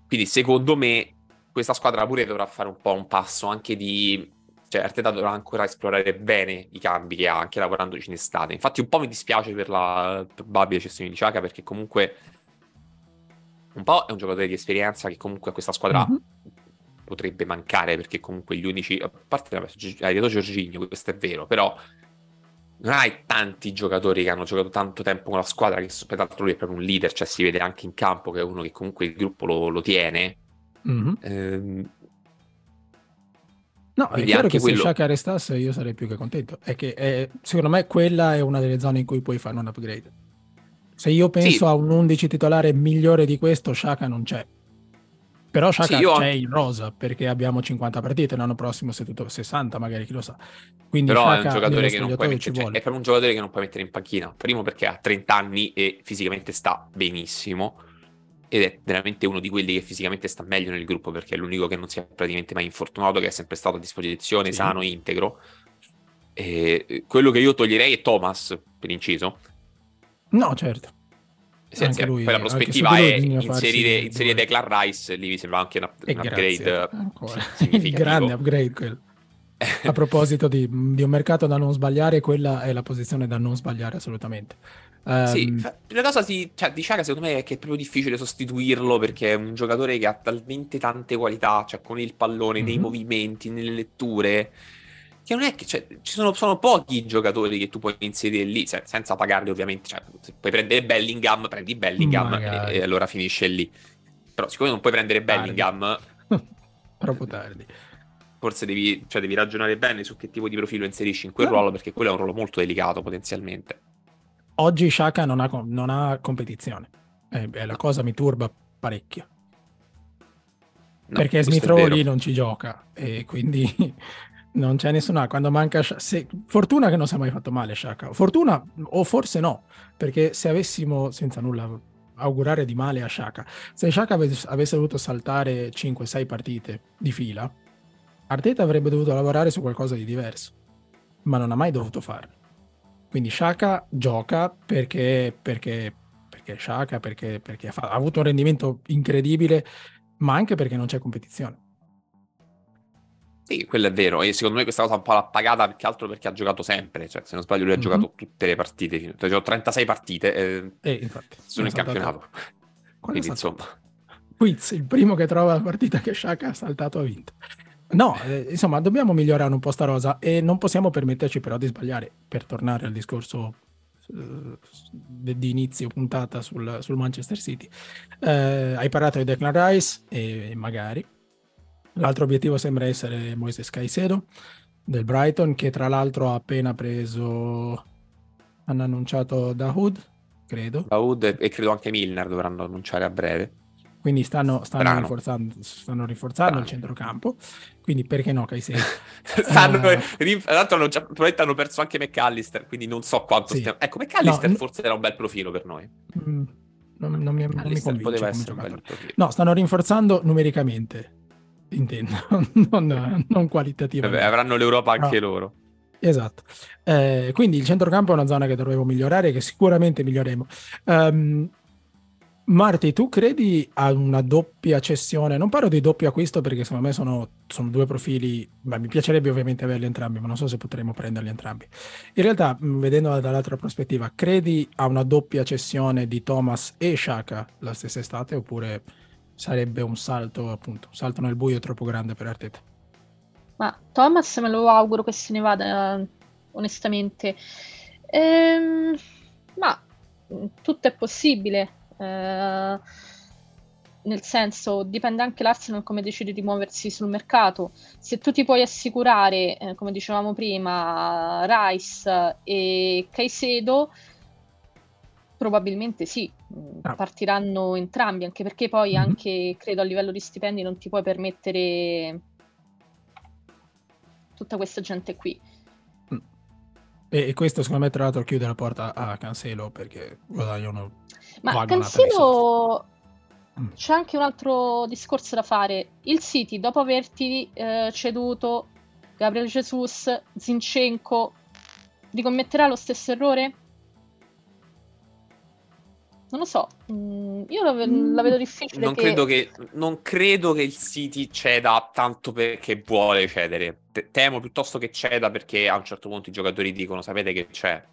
quindi secondo me questa squadra pure dovrà fare un po' un passo anche di cioè Arteta dovrà ancora esplorare bene i cambi che ha, anche lavorandoci in estate. Infatti un po' mi dispiace per la probabile cessione di Ciaca, perché comunque un po' è un giocatore di esperienza che comunque a questa squadra mm-hmm. potrebbe mancare, perché comunque gli unici... A parte, hai detto Giorginio, questo è vero, però non hai tanti giocatori che hanno giocato tanto tempo con la squadra, che peraltro lui è proprio un leader, cioè si vede anche in campo che è uno che comunque il gruppo lo, lo tiene. Mm-hmm. Ehm, No, è chiaro che quello... se Shaka restasse io sarei più che contento. È che è, secondo me quella è una delle zone in cui puoi fare un upgrade. Se io penso sì. a un 11 titolare migliore di questo, Shaka non c'è. Però Shaka sì, c'è in rosa perché abbiamo 50 partite, l'anno prossimo se tutto 60 magari, chi lo sa. Quindi Però Shaka è un giocatore che non puoi mettere, cioè, è proprio un giocatore che non puoi mettere in panchina. Primo perché ha 30 anni e fisicamente sta benissimo ed è veramente uno di quelli che fisicamente sta meglio nel gruppo perché è l'unico che non si è praticamente mai infortunato, che è sempre stato a disposizione, sì. sano, integro. E quello che io toglierei è Thomas, per inciso. No, certo. Senza, lui, poi la prospettiva è inserire, inserire Declan Rice, lì mi sembra anche un, un upgrade Il grande upgrade quello. A proposito di, di, un mercato da non sbagliare, quella è la posizione da non sbagliare assolutamente. Um, sì, la cosa si, cioè, di Ciaga secondo me è che è proprio difficile sostituirlo perché è un giocatore che ha talmente tante qualità, cioè con il pallone, mm-hmm. nei mhm. movimenti, nelle letture, che non è che cioè, ci sono, sono, pochi giocatori che tu puoi inserire lì, se, senza pagarli ovviamente, cioè, puoi prendere Bellingham, prendi Bellingham e, e, allora finisce lì. Però siccome non puoi prendere Bellingham... Troppo tardi. Forse devi, cioè, devi ragionare bene su che tipo di profilo inserisci in quel ruolo, perché quello è un ruolo molto delicato potenzialmente oggi Shaka non ha, non ha competizione. Eh, la cosa mi turba parecchio. No, perché Smith Rowe lì non ci gioca e quindi non c'è nessuna. Quando manca. Se, fortuna che non si è mai fatto male Shaka. Fortuna o forse no, perché se avessimo, senza nulla augurare di male a Shaka, se Shaka avesse, avesse dovuto saltare 5-6 partite di fila, Arteta avrebbe dovuto lavorare su qualcosa di diverso, ma non ha mai dovuto farlo. Quindi Shaka gioca perché, perché, perché Shaka, perché, perché ha, avuto un rendimento incredibile, ma anche perché non c'è competizione. Sì, quello è vero. E secondo me questa cosa un po' l'ha pagata più che altro perché ha giocato sempre. Cioè, se non sbaglio, lui ha mm-hmm. giocato tutte le partite. Ha giocato 36 partite eh, e infatti, sono in campionato. Quindi, insomma. Quiz, il primo che trova la partita che Shaka ha saltato ha vinto. No, eh, insomma, dobbiamo migliorare un po' sta rosa e non possiamo permetterci però di sbagliare, per tornare al discorso eh, di inizio puntata sul, sul Manchester City. Eh, hai parlato di Declan Rice e magari. L'altro obiettivo sembra essere Moises Caicedo del Brighton, che tra l'altro ha appena preso, hanno annunciato Dahoud, credo. Dahoud e credo anche Milner dovranno annunciare a breve. Quindi stanno, stanno rinforzando, stanno rinforzando il centrocampo. Quindi perché no, Caicedo? stanno, uh, tra l'altro hanno, già, probabilmente hanno perso anche McAllister, quindi non so quanto sì. stiamo... Ecco, McAllister no, forse era un bel profilo per noi. Mm, non, non, mi, non mi poteva essere un bel profilo. No, stanno rinforzando numericamente, intendo, non, non qualitativamente. Vabbè, avranno l'Europa anche no. loro. Esatto. Eh, quindi il centrocampo è una zona che dovevo migliorare, che sicuramente miglioreremo. Um, Marti, tu credi a una doppia cessione? Non parlo di doppio acquisto perché secondo me sono, sono due profili, ma mi piacerebbe ovviamente averli entrambi, ma non so se potremo prenderli entrambi. In realtà, vedendo dall'altra prospettiva, credi a una doppia cessione di Thomas e Shaka la stessa estate oppure sarebbe un salto, appunto, un salto nel buio troppo grande per Arteta? Ma Thomas me lo auguro che se ne vada, onestamente. Ehm, ma tutto è possibile eh, nel senso, dipende anche l'Arsenal come decide di muoversi sul mercato. Se tu ti puoi assicurare, eh, come dicevamo prima, Rice e Caicedo, probabilmente sì, mm, ah. partiranno entrambi, anche perché poi mm-hmm. anche, credo, a livello di stipendi non ti puoi permettere tutta questa gente qui. Mm. E, e questo secondo me tra l'altro chiude la porta a Cancelo perché guadagnano ma Cancelo mm. c'è anche un altro discorso da fare. Il City, dopo averti eh, ceduto Gabriel Jesus, Zinchenko, ricommetterà lo stesso errore? Non lo so, mm, io la, la, vedo difficile. Non, che... Credo che, non credo che il City ceda tanto perché vuole cedere. Temo piuttosto che ceda perché a un certo punto i giocatori dicono: Sapete che c'è?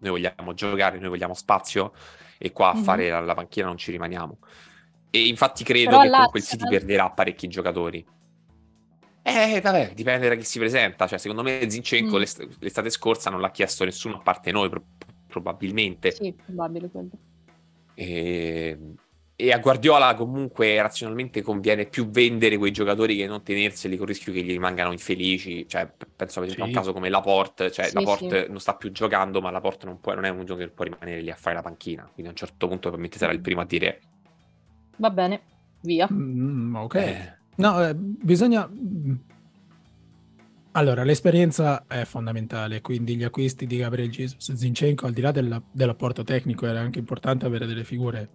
Noi vogliamo giocare, noi vogliamo spazio e qua a mm-hmm. fare la, la, panchina non ci rimaniamo. E infatti credo Però che comunque il City perderà parecchi giocatori. Eh, vabbè, dipende da chi si presenta. Cioè, secondo me Zinchenko mm. l'est- l'estate scorsa non l'ha chiesto nessuno a parte noi, pro- probabilmente. Sì, probabile quello. E... e, a Guardiola comunque razionalmente conviene più vendere quei giocatori che non tenerseli con il rischio che gli rimangano infelici. Cioè, penso per esempio sì. a un caso come Laporte, cioè sì, Laporte sì. non sta più giocando, ma Laporte non, può, non è un giocatore che può rimanere lì a fare la panchina. Quindi a un certo punto probabilmente sarà il primo a dire Va bene, via. Mm, ok. Eh. No, eh, bisogna... Mm. Allora, l'esperienza è fondamentale, quindi gli acquisti di Gabriel Jesus e Zinchenko, al di là della, dell'apporto tecnico, era anche importante avere delle figure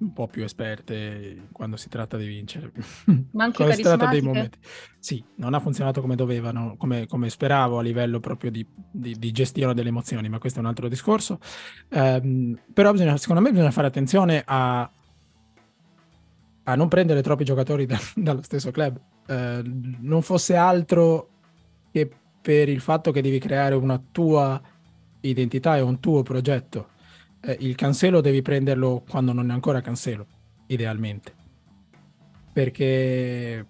un po' più esperte quando si tratta di vincere. Ma anche quando si tratta dei momenti. Sì, non ha funzionato come dovevano, come, come speravo a livello proprio di, di, di, gestione delle emozioni, ma questo è un altro discorso. Um, però bisogna, secondo me bisogna fare attenzione a, a non prendere troppi giocatori da, dallo stesso club. Uh, non fosse altro che per il fatto che devi creare una tua identità e un tuo progetto eh, il cancelo devi prenderlo quando non è ancora cancelo, idealmente. Perché,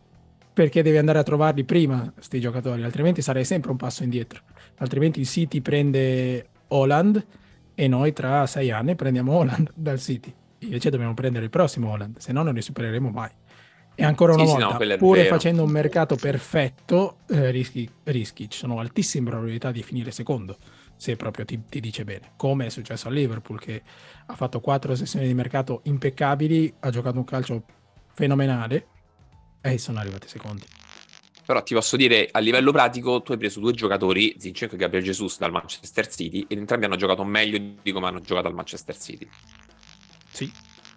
perché devi andare a trovarli prima, questi giocatori, altrimenti sarei sempre un passo indietro. Altrimenti il City prende Holland e noi tra sei anni prendiamo Holland dal City. Invece dobbiamo prendere il prossimo Holland, se no non li supereremo mai. E ancora una sì, volta, sì, no, pur facendo un mercato perfetto, eh, rischi, rischi, ci sono altissime probabilità di finire secondo se proprio ti, ti, dice bene, come è successo a Liverpool che ha fatto quattro sessioni di mercato impeccabili, ha giocato un calcio fenomenale e sono arrivati secondi. Però ti posso dire, a livello pratico, tu hai preso due giocatori, Zinchenko e Gabriel Jesus, dal Manchester City, ed entrambi hanno giocato meglio di come hanno giocato al Manchester City. Sì.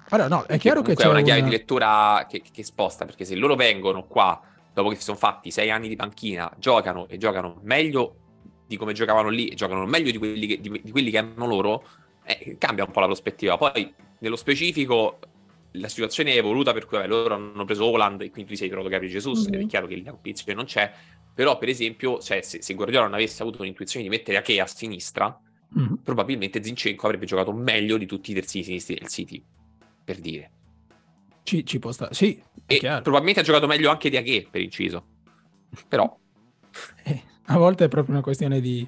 Allora, no, è chiaro che c'è è una chiave una... di lettura che, che sposta, perché se loro vengono qua, dopo che si sono fatti sei anni di panchina, giocano e giocano meglio di come giocavano lì e giocano meglio di quelli che, di, di quelli che hanno loro, eh, cambia un po' la prospettiva. Poi, nello specifico, la situazione è evoluta per cui vabbè, loro hanno preso Holland e quindi tu sei trovato Gabriel Jesus mm-hmm. è chiaro che la competizione non c'è. Però, per esempio, cioè, se, se, Guardiola non avesse avuto l'intuizione di mettere Ake a sinistra, mm-hmm. probabilmente Zinchenko avrebbe giocato meglio di tutti i terzini sinistri del City, per dire. Ci, ci può stare, sì. E chiaro. probabilmente ha giocato meglio anche di Ake, per inciso. Però... Eh, a volte è proprio una questione di,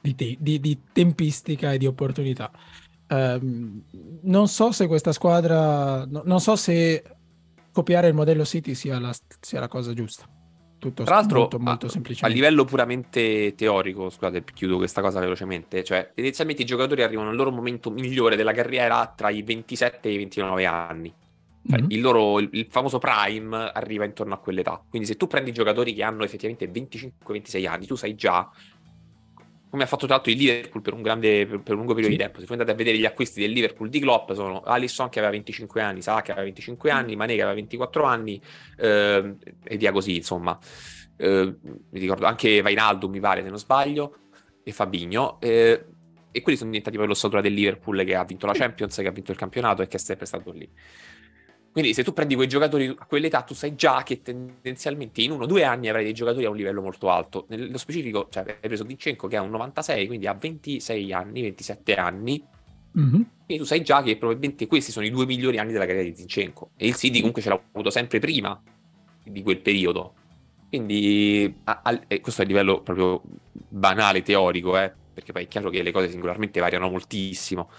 di, te- di, di tempistica e di opportunità. Um, non so se questa squadra, no, non so se copiare il modello City sia la, sia la cosa giusta. Tutto Tra l'altro, molto, molto a, a, livello puramente teorico, scusate, chiudo questa cosa velocemente, cioè tendenzialmente i giocatori arrivano al loro momento migliore della carriera tra i 27 e i 29 anni. Mm-hmm. il, loro, il, il, famoso prime arriva intorno a quell'età. Quindi se tu prendi giocatori che hanno effettivamente 25-26 anni, tu sai già, come ha fatto tra l'altro il Liverpool per un, grande, per, per un lungo periodo sì. di tempo, se voi andate a vedere gli acquisti del Liverpool di Klopp, sono Alisson che aveva 25 anni, Salah che aveva 25 mm. anni, Mané che aveva 24 anni, eh, e via così, insomma. Eh, mi ricordo anche Vainaldo, mi pare, se non sbaglio, e Fabigno. Eh, e quelli sono diventati poi l'ossatura del Liverpool che ha vinto la Champions, che ha vinto il campionato e che è sempre stato lì. Quindi se tu prendi quei giocatori a quell'età, tu sai già che tendenzialmente in uno o due anni avrai dei giocatori a un livello molto alto. Nello specifico, cioè, hai preso Dinchenko che ha un 96, quindi ha 26 anni, 27 anni. Mm-hmm. Quindi tu sai già che probabilmente questi sono i due migliori anni della carriera di Zinchenko. E il City comunque ce l'ha avuto sempre prima di quel periodo. Quindi a, a, questo è a livello proprio banale, teorico, eh, perché poi è chiaro che le cose singolarmente variano moltissimo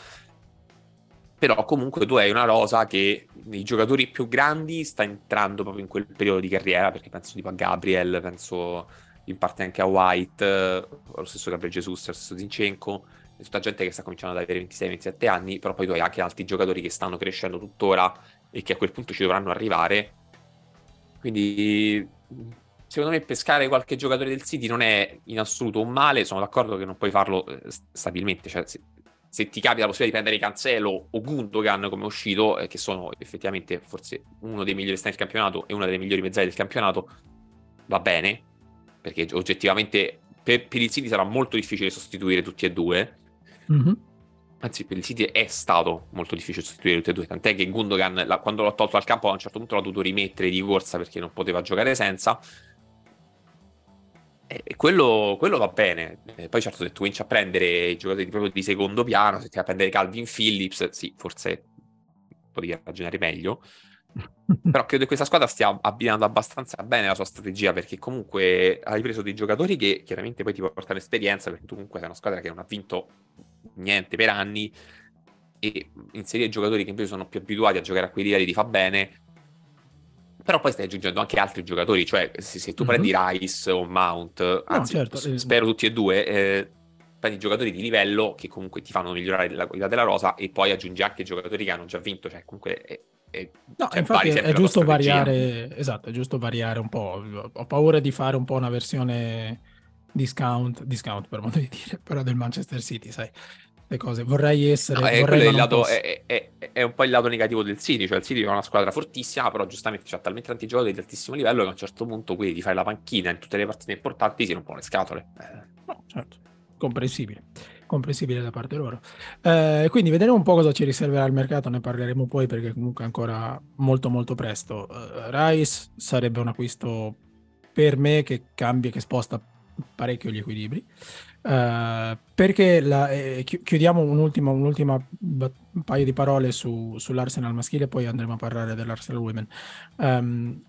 però comunque tu hai una rosa che nei giocatori più grandi sta entrando proprio in quel periodo di carriera, perché penso tipo a Gabriel, penso in parte anche a White, lo stesso Gabriel Jesus, lo stesso Zinchenko, e tutta gente che sta cominciando ad avere 26-27 anni, però poi tu hai anche altri giocatori che stanno crescendo tuttora e che a quel punto ci dovranno arrivare. Quindi secondo me pescare qualche giocatore del City non è in assoluto un male, sono d'accordo che non puoi farlo eh, stabilmente, cioè se ti capita la possibilità di prendere Cancelo o Gundogan come uscito, eh, che sono effettivamente forse uno dei migliori esterni del campionato e una delle migliori mezzali del campionato, va bene, perché oggettivamente per, per il City sarà molto difficile sostituire tutti e due. Mm-hmm. Anzi, per il City è stato molto difficile sostituire tutti e due, tant'è che Gundogan, la, quando l'ho tolto dal campo, a un certo punto l'ha dovuto rimettere di corsa perché non poteva giocare senza. E quello, quello, va bene. E poi certo se tu cominci a prendere i giocatori proprio di secondo piano, se ti vai a prendere Calvin Phillips, sì, forse potevi ragionare meglio. Però credo che questa squadra stia abbinando abbastanza bene la sua strategia perché comunque hai preso dei giocatori che chiaramente poi ti portano esperienza perché tu comunque sei una squadra che non ha vinto niente per anni e inserire giocatori che invece sono più abituati a giocare a quei livelli ti fa bene però poi stai aggiungendo anche altri giocatori, cioè se, se tu mm-hmm. prendi Rice o Mount, anzi, no, certo. spero tutti e due, eh, prendi giocatori di livello che comunque ti fanno migliorare la qualità della rosa e poi aggiungi anche giocatori che hanno già vinto, cioè comunque è, è, no, cioè, infatti è, è giusto variare, esatto, è giusto variare un po'. Ho paura di fare un po' una versione discount, discount per modo di dire, però del Manchester City, sai le cose. Vorrei essere. No, vorrei è, lato, è, è, è, un po' il lato negativo del City. Cioè, il City è una squadra fortissima, però giustamente c'ha talmente tanti giocatori di altissimo livello che a un certo punto quelli di fare la panchina in tutte le partite importanti si rompono le scatole. Eh. No, certo. Comprensibile. Comprensibile da parte loro. Eh, quindi vedremo un po' cosa ci riserverà il mercato, ne parleremo poi perché comunque ancora molto molto presto. Uh, Rice sarebbe un acquisto per me che cambia, che sposta parecchio gli equilibri. Uh, perché la, eh, chiudiamo un'ultima, un'ultima un paio di parole su, sull'Arsenal maschile, poi andremo a parlare dell'Arsenal Women. Um,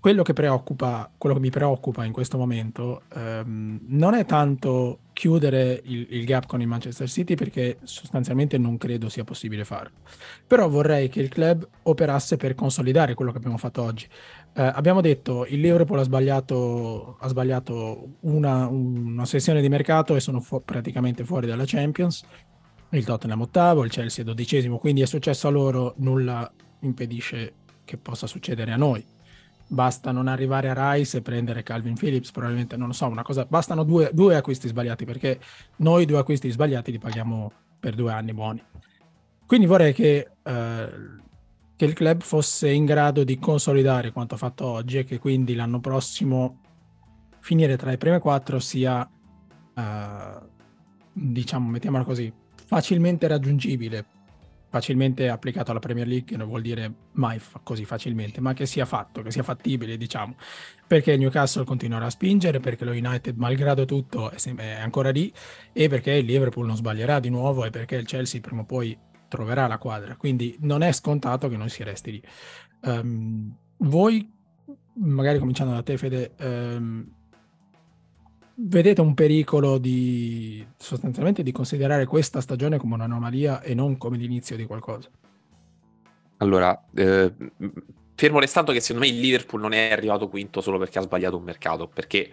quello che quello che mi preoccupa in questo momento um, non è tanto chiudere il, il, gap con il Manchester City perché sostanzialmente non credo sia possibile farlo. Però vorrei che il club operasse per consolidare quello che abbiamo fatto oggi. Eh, abbiamo detto il Liverpool ha sbagliato, ha sbagliato una, una, sessione di mercato e sono fu- praticamente fuori dalla Champions. Il Tottenham ottavo, il Chelsea dodicesimo, quindi è successo a loro, nulla impedisce che possa succedere a noi. Basta non arrivare a Rice e prendere Calvin Phillips, probabilmente non lo so, una cosa, bastano due, due acquisti sbagliati perché noi due acquisti sbagliati li paghiamo per due anni buoni. Quindi vorrei che eh, che il club fosse in grado di consolidare quanto fatto oggi e che quindi l'anno prossimo finire tra i primi quattro sia, uh, diciamo, mettiamola così, facilmente raggiungibile, facilmente applicato alla Premier League, non vuol dire mai così facilmente, ma che sia fatto, che sia fattibile, diciamo, perché il Newcastle continuerà a spingere, perché lo United, malgrado tutto, è, sem- è ancora lì, e perché il Liverpool non sbaglierà di nuovo, e perché il Chelsea prima o poi troverà la quadra, quindi non è scontato che non si resti lì. Um, voi, magari cominciando da te Fede, um, vedete un pericolo di sostanzialmente di considerare questa stagione come un'anomalia e non come l'inizio di qualcosa? Allora, eh, fermo restando che secondo me il Liverpool non è arrivato quinto solo perché ha sbagliato un mercato, perché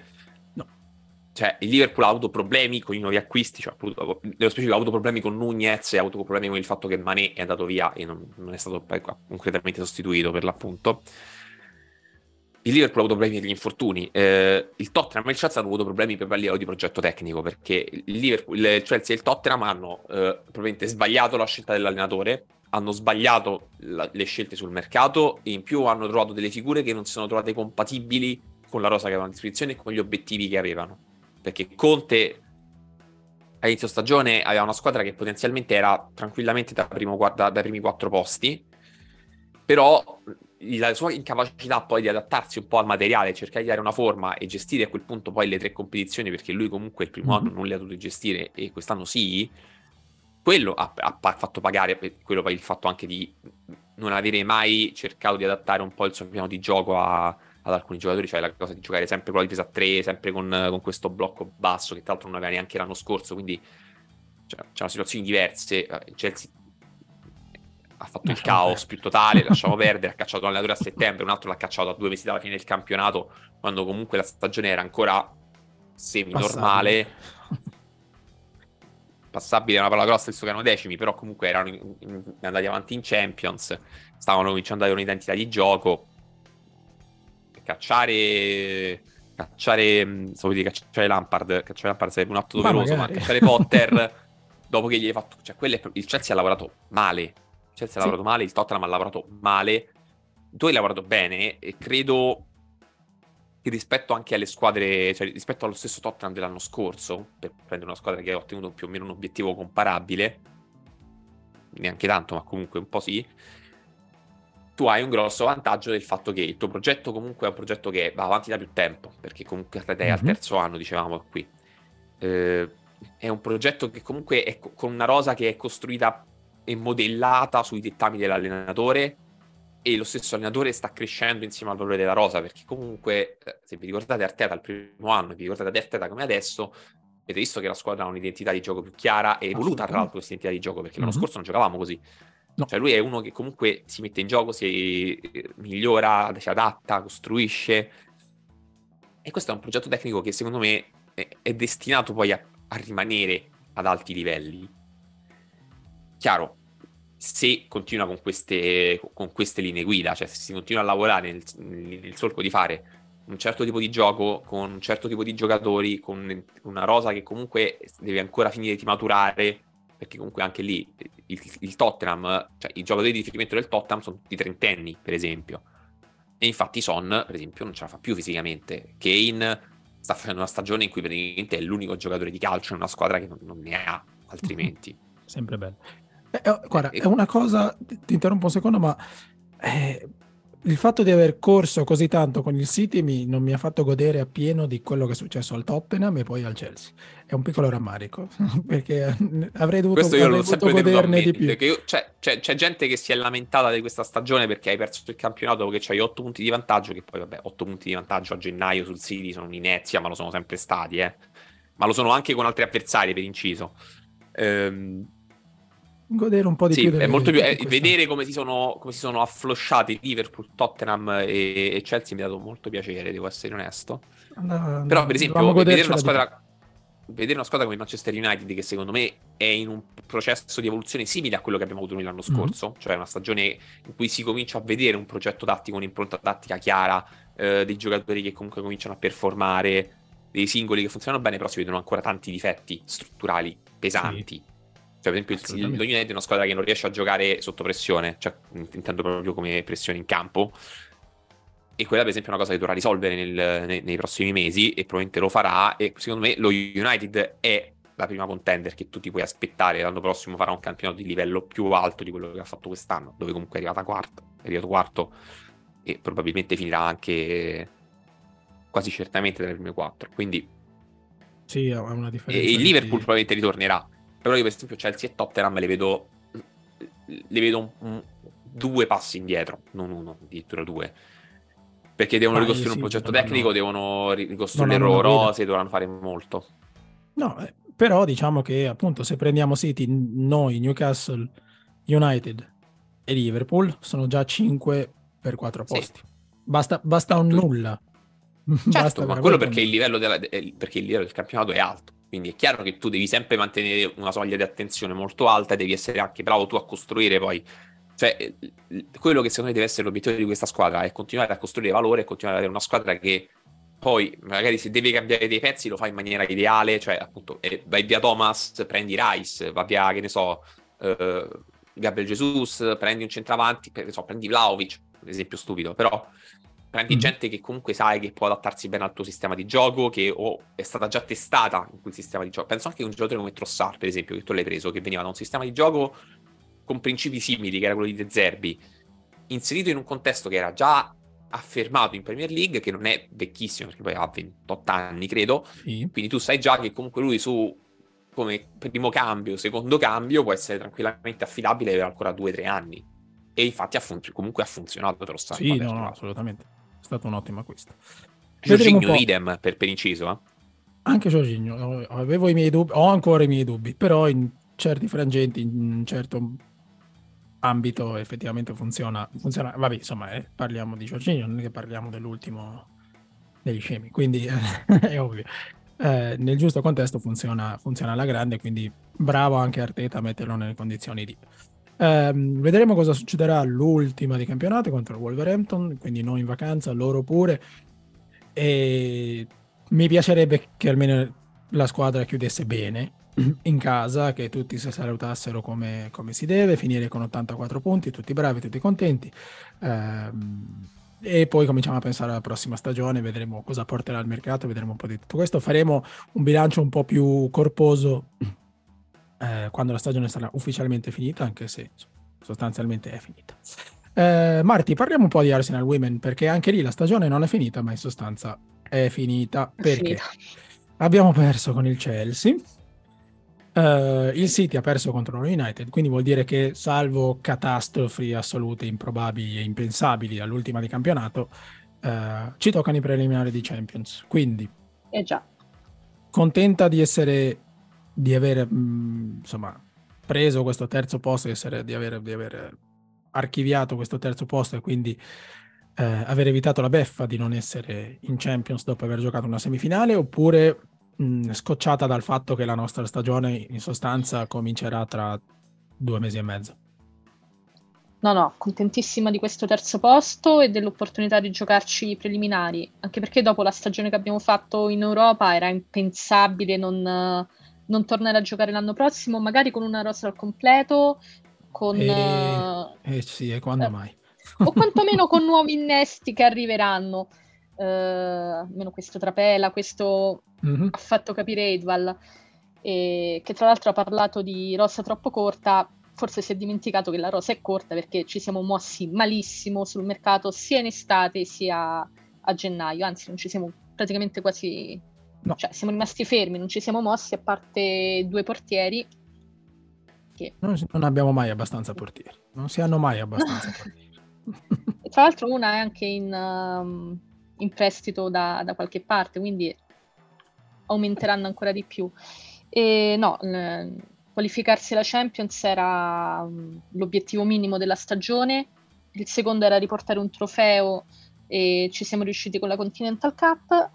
cioè, il Liverpool ha avuto problemi con i nuovi acquisti, cioè, nello specifico ha avuto problemi con Nunez e ha avuto problemi con il fatto che Mané è andato via e non, non è stato poi concretamente sostituito per l'appunto. Il Liverpool ha avuto problemi gli infortuni, eh, il Tottenham e il Chelsea hanno avuto problemi per livello di progetto tecnico perché il, Liverpool, il Chelsea e il Tottenham hanno eh, probabilmente sbagliato la scelta dell'allenatore, hanno sbagliato la, le scelte sul mercato e in più hanno trovato delle figure che non si sono trovate compatibili con la rosa che avevano a disposizione e con gli obiettivi che avevano perché Conte all'inizio stagione aveva una squadra che potenzialmente era tranquillamente da primo, da, dai primi quattro posti, però la sua incapacità poi di adattarsi un po' al materiale, cercare di dare una forma e gestire a quel punto poi le tre competizioni, perché lui comunque il primo mm-hmm. anno non le ha dovute gestire e quest'anno sì, quello ha, ha, fatto pagare, quello poi il fatto anche di non avere mai cercato di adattare un po' il suo piano di gioco a, ad alcuni giocatori, cioè la cosa di giocare sempre con la difesa a 3, sempre con, con, questo blocco basso che tra l'altro non aveva neanche l'anno scorso, quindi cioè, c'erano situazioni diverse. Il Chelsea ha fatto il caos più totale, lasciamo perdere, ha cacciato l'allenatore a settembre, un altro l'ha cacciato a due mesi dalla fine del campionato, quando comunque la stagione era ancora semi-normale. Passabile è una parola grossa, visto che erano decimi, però comunque erano in, in, andati avanti in Champions, stavano cominciando ad avere un'identità di gioco. Cacciare cacciare, stavo dire cacciare Lampard, cacciare Lampard sarebbe un atto doveroso, ma, ma cacciare Potter dopo che gli hai fatto, cioè quelle, il Chelsea ha lavorato male, Chelsea ha sì. lavorato male, il Tottenham ha lavorato male, tu hai lavorato bene e credo che rispetto anche alle squadre, cioè rispetto allo stesso Tottenham dell'anno scorso, per prendere una squadra che ha ottenuto più o meno un obiettivo comparabile, neanche tanto, ma comunque un po' sì, tu hai un grosso vantaggio del fatto che il tuo progetto comunque è un progetto che va avanti da più tempo, perché comunque te mm-hmm. al terzo anno, dicevamo qui. Eh, è un progetto che comunque è con una rosa che è costruita è modellata sui dettami dell'allenatore e lo stesso allenatore sta crescendo insieme al valore della rosa perché comunque eh, se vi ricordate Arteta al primo anno e vi ricordate Arteta come adesso avete visto che la squadra ha un'identità di gioco più chiara e evoluta tra l'altro questa identità di gioco perché l'anno mm-hmm. scorso non giocavamo così no. cioè lui è uno che comunque si mette in gioco si eh, migliora, si adatta, costruisce e questo è un progetto tecnico che secondo me è, destinato poi a, a rimanere ad alti livelli chiaro, se continua con queste, con queste linee guida, cioè se si continua a lavorare nel, nel solco di fare un certo tipo di gioco, con un certo tipo di giocatori, con una rosa che comunque deve ancora finire di maturare, perché comunque anche lì il, il Tottenham, cioè i giocatori di riferimento del Tottenham sono tutti trentenni, per esempio. E infatti Son, per esempio, non ce la fa più fisicamente. Kane sta facendo una stagione in cui praticamente è l'unico giocatore di calcio in una squadra che non, non ne ha altrimenti. Sempre bello. Eh, eh, guarda, è una cosa, ti interrompo un secondo, ma eh, il fatto di aver corso così tanto con il City mi, non mi ha fatto godere appieno di quello che è successo al Tottenham e poi al Chelsea. È un piccolo rammarico, perché avrei dovuto, Questo io sempre goderne di più. Io, cioè, c'è, c'è, gente che si è lamentata di questa stagione perché hai perso il campionato dopo che c'hai 8 punti di vantaggio, che poi vabbè, 8 punti di vantaggio a gennaio sul City sono un'inezia, ma lo sono sempre stati, eh. Ma lo sono anche con altri avversari, per inciso. Ehm godere un po' di sì, più. È molto più è, vedere come si, sono, come si sono afflosciati Liverpool, Tottenham e, e, Chelsea mi ha dato molto piacere, devo essere onesto. Andava, Però, per esempio, vedere una, squadra, vedere una squadra come Manchester United, che secondo me è in un processo di evoluzione simile a quello che abbiamo avuto noi l'anno mhm. scorso, mm-hmm. cioè una stagione in cui si comincia a vedere un progetto tattico, un'impronta tattica chiara, eh, dei giocatori che comunque cominciano a performare, dei singoli che funzionano bene, però si vedono ancora tanti difetti strutturali pesanti. Sì cioè, per esempio, lo United è una squadra che non riesce a giocare sotto pressione, cioè, intendo proprio come pressione in campo. E quella, per esempio, è una cosa che dovrà risolvere nel, nei, nei, prossimi mesi e probabilmente lo farà. E secondo me lo United è la prima contender che tu ti puoi aspettare. L'anno prossimo farà un campionato di livello più alto di quello che ha fatto quest'anno, dove comunque è arrivata quarta, è arrivato quarto e probabilmente finirà anche quasi certamente tra le prime quattro. Quindi sì, è una differenza. E il Liverpool di... probabilmente ritornerà però io per esempio Chelsea e Tottenham le vedo, le vedo un, un, due passi indietro, non uno, addirittura due. Perché devono Ma ricostruire sì, un progetto tecnico, no. devono ricostruire loro rose, dovranno fare molto. No, eh, però diciamo che appunto se prendiamo City, noi, Newcastle, United e Liverpool sono già 5 per 4 posti. Sì. Basta, basta un nulla. Certo, basta ma quello perché il, della, perché il livello del campionato è alto. Quindi è chiaro che tu devi sempre mantenere una soglia di attenzione molto alta e devi essere anche bravo tu a costruire poi. Cioè, quello che secondo me deve essere l'obiettivo di questa squadra è continuare a costruire valore e continuare ad avere una squadra che poi magari se devi cambiare dei pezzi lo fa in maniera ideale, cioè appunto eh, vai via Thomas, prendi Rice, va via, che ne so, eh, Gabriel Jesus, prendi un centravanti, so, prendi Vlaovic, esempio stupido, però prendi mm. gente che comunque sai che può adattarsi bene al tuo sistema di gioco, che o è stata già testata in quel sistema di gioco. Penso anche a un giocatore come Trossard, per esempio, che tu l'hai preso, che veniva da un sistema di gioco con principi simili, che era quello di De Zerbi, inserito in un contesto che era già affermato in Premier League, che non è vecchissimo, perché poi ha 28 anni, credo. Sì. Quindi tu sai già che comunque lui su come primo cambio, secondo cambio, può essere tranquillamente affidabile per ancora 2-3 anni. E infatti ha fun- comunque ha funzionato per lo stato. Sì, no, no, assolutamente. È stato un ottimo acquisto. Giorginio idem per, per inciso, eh? Anche Giorginio, avevo i miei dubbi, ho ancora i miei dubbi, però in certi frangenti, in un certo ambito effettivamente funziona. funziona. Vabbè, insomma, eh, parliamo di Giorginio, non è che parliamo dell'ultimo degli scemi, quindi è ovvio. Eh, nel giusto contesto funziona, funziona alla grande, quindi bravo anche Arteta a metterlo nelle condizioni di... Eh, vedremo cosa succederà all'ultima di campionato contro il Wolverhampton, quindi noi in vacanza, loro pure. E mi piacerebbe che almeno la squadra chiudesse bene in casa, che tutti si salutassero come, come si deve, finire con 84 punti, tutti bravi, tutti contenti. Eh, e poi cominciamo a pensare alla prossima stagione, vedremo cosa porterà al mercato, vedremo un po' di tutto questo. Faremo un bilancio un po' più corposo eh, quando la stagione sarà ufficialmente finita, anche se sostanzialmente è finita. Eh, Marti, parliamo un po' di Arsenal Women, perché anche lì la stagione non è finita, ma in sostanza è finita perché abbiamo perso con il Chelsea Uh, il City ha perso contro lo United, quindi vuol dire che salvo catastrofi assolute, improbabili e impensabili all'ultima di campionato, uh, ci toccano i preliminari di Champions. Quindi, eh già. contenta di essere, di aver mh, mm, insomma, preso questo terzo posto, di, essere, di, aver, archiviato questo terzo posto e quindi uh, aver evitato la beffa di non essere in Champions dopo aver giocato una semifinale, oppure mh, scocciata dal fatto che la nostra stagione in sostanza comincerà tra due mesi e mezzo. No, no, contentissima di questo terzo posto e dell'opportunità di giocarci i preliminari, anche perché dopo la stagione che abbiamo fatto in Europa era impensabile non, non tornare a giocare l'anno prossimo, magari con una rosa al completo, con... Eh, eh sì, e quando eh, mai? o quantomeno con nuovi innesti che arriveranno. Uh, almeno questo trapela, questo mm-hmm. ha fatto capire Edval, e, che tra l'altro ha parlato di rosa troppo corta, forse si è dimenticato che la rosa è corta perché ci siamo mossi malissimo sul mercato sia in estate sia a gennaio, anzi non ci siamo praticamente quasi... No. Cioè, siamo rimasti fermi, non ci siamo mossi a parte due portieri. Che... Non, non abbiamo mai abbastanza portieri, non si hanno mai abbastanza portieri. tra l'altro una è anche in, um, in prestito da, da, qualche parte, quindi aumenteranno ancora di più. E no, qualificarsi alla Champions era um, l'obiettivo minimo della stagione, il secondo era riportare un trofeo e ci siamo riusciti con la Continental Cup.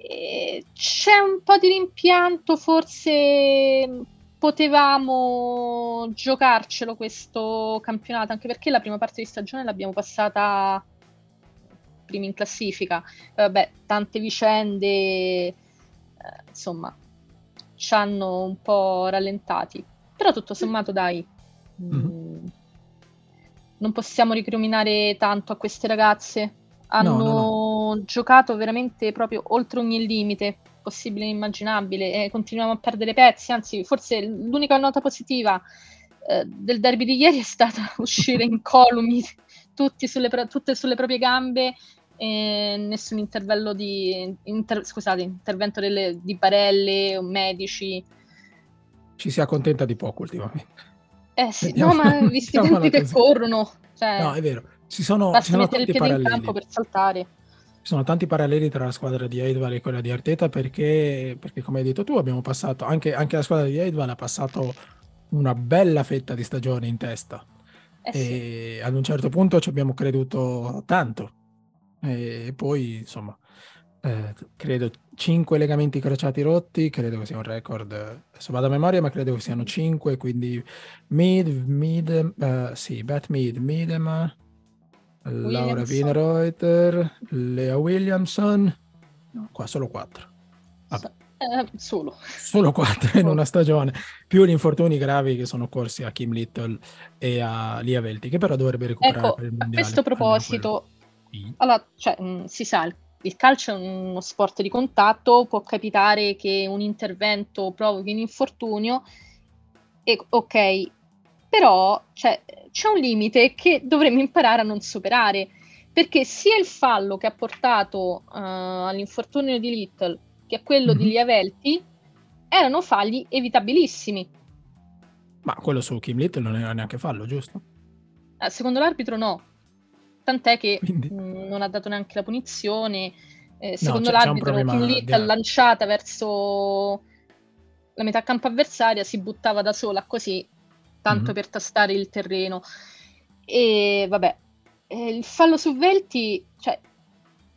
E c'è un po' di rimpianto, forse potevamo giocarcelo questo campionato, anche perché la prima parte di stagione l'abbiamo passata primi in classifica. Vabbè, tante vicende eh, insomma, ci hanno un po' rallentati. Però tutto sommato, dai, mm-hmm. mh, non possiamo ricriminare tanto a queste ragazze. Hanno no, no, no. Giocato veramente proprio oltre ogni limite possibile e immaginabile e continuiamo a perdere pezzi. Anzi, forse l'unica nota positiva eh, del derby di ieri è stata uscire in columi tutti sulle, tutte sulle proprie gambe e nessun intervento di inter, scusate, intervento delle, di barelle o medici. Ci si accontenta di poco ultimamente. Eh sì, Vediamo, no, ma visti i tempi che corrono. Cioè, no, è vero. Ci sono, ci sono tanti paralleli. in campo per saltare. Sono tanti paralleli tra la squadra di Eidval e quella di Arteta perché, perché come hai detto tu, abbiamo passato, anche, anche la squadra di Eidval ha passato una bella fetta di stagione in testa. Eh e sì. ad un certo punto ci abbiamo creduto tanto e poi, insomma, eh, credo 5 legamenti crociati rotti, credo che sia un record, adesso vado a memoria, ma credo che siano 5, quindi Mid, Mid, uh, sì, Beth Mid, Midema, Laura Wienerreuter, Lea Williamson, no, qua solo 4. Eh, solo. Solo 4 in una stagione, più gli infortuni gravi che sono corsi a Kim Little e a Lia Velti, che però dovrebbe recuperare ecco, per il mondiale. A questo proposito, Allora, cioè, mh, mm, si sa, il, il calcio è uno sport di contatto, può capitare che un intervento provochi un infortunio, e, ok, però cioè, c'è un limite che dovremmo imparare a non superare, perché sia il fallo che ha portato uh, all'infortunio di Little che a quello mm-hmm. di Liavelti erano falli evitabilissimi. Ma quello su Kim Little non era neanche fallo, giusto? Eh, secondo l'arbitro no, tant'è che Quindi... mh, non ha dato neanche la punizione. Eh, secondo no, c'è, l'arbitro c'è Kim Little lanciata verso la metà campo avversaria si buttava da sola così, tanto mm-hmm. per tastare il terreno. E vabbè, eh, il fallo su Velti, cioè,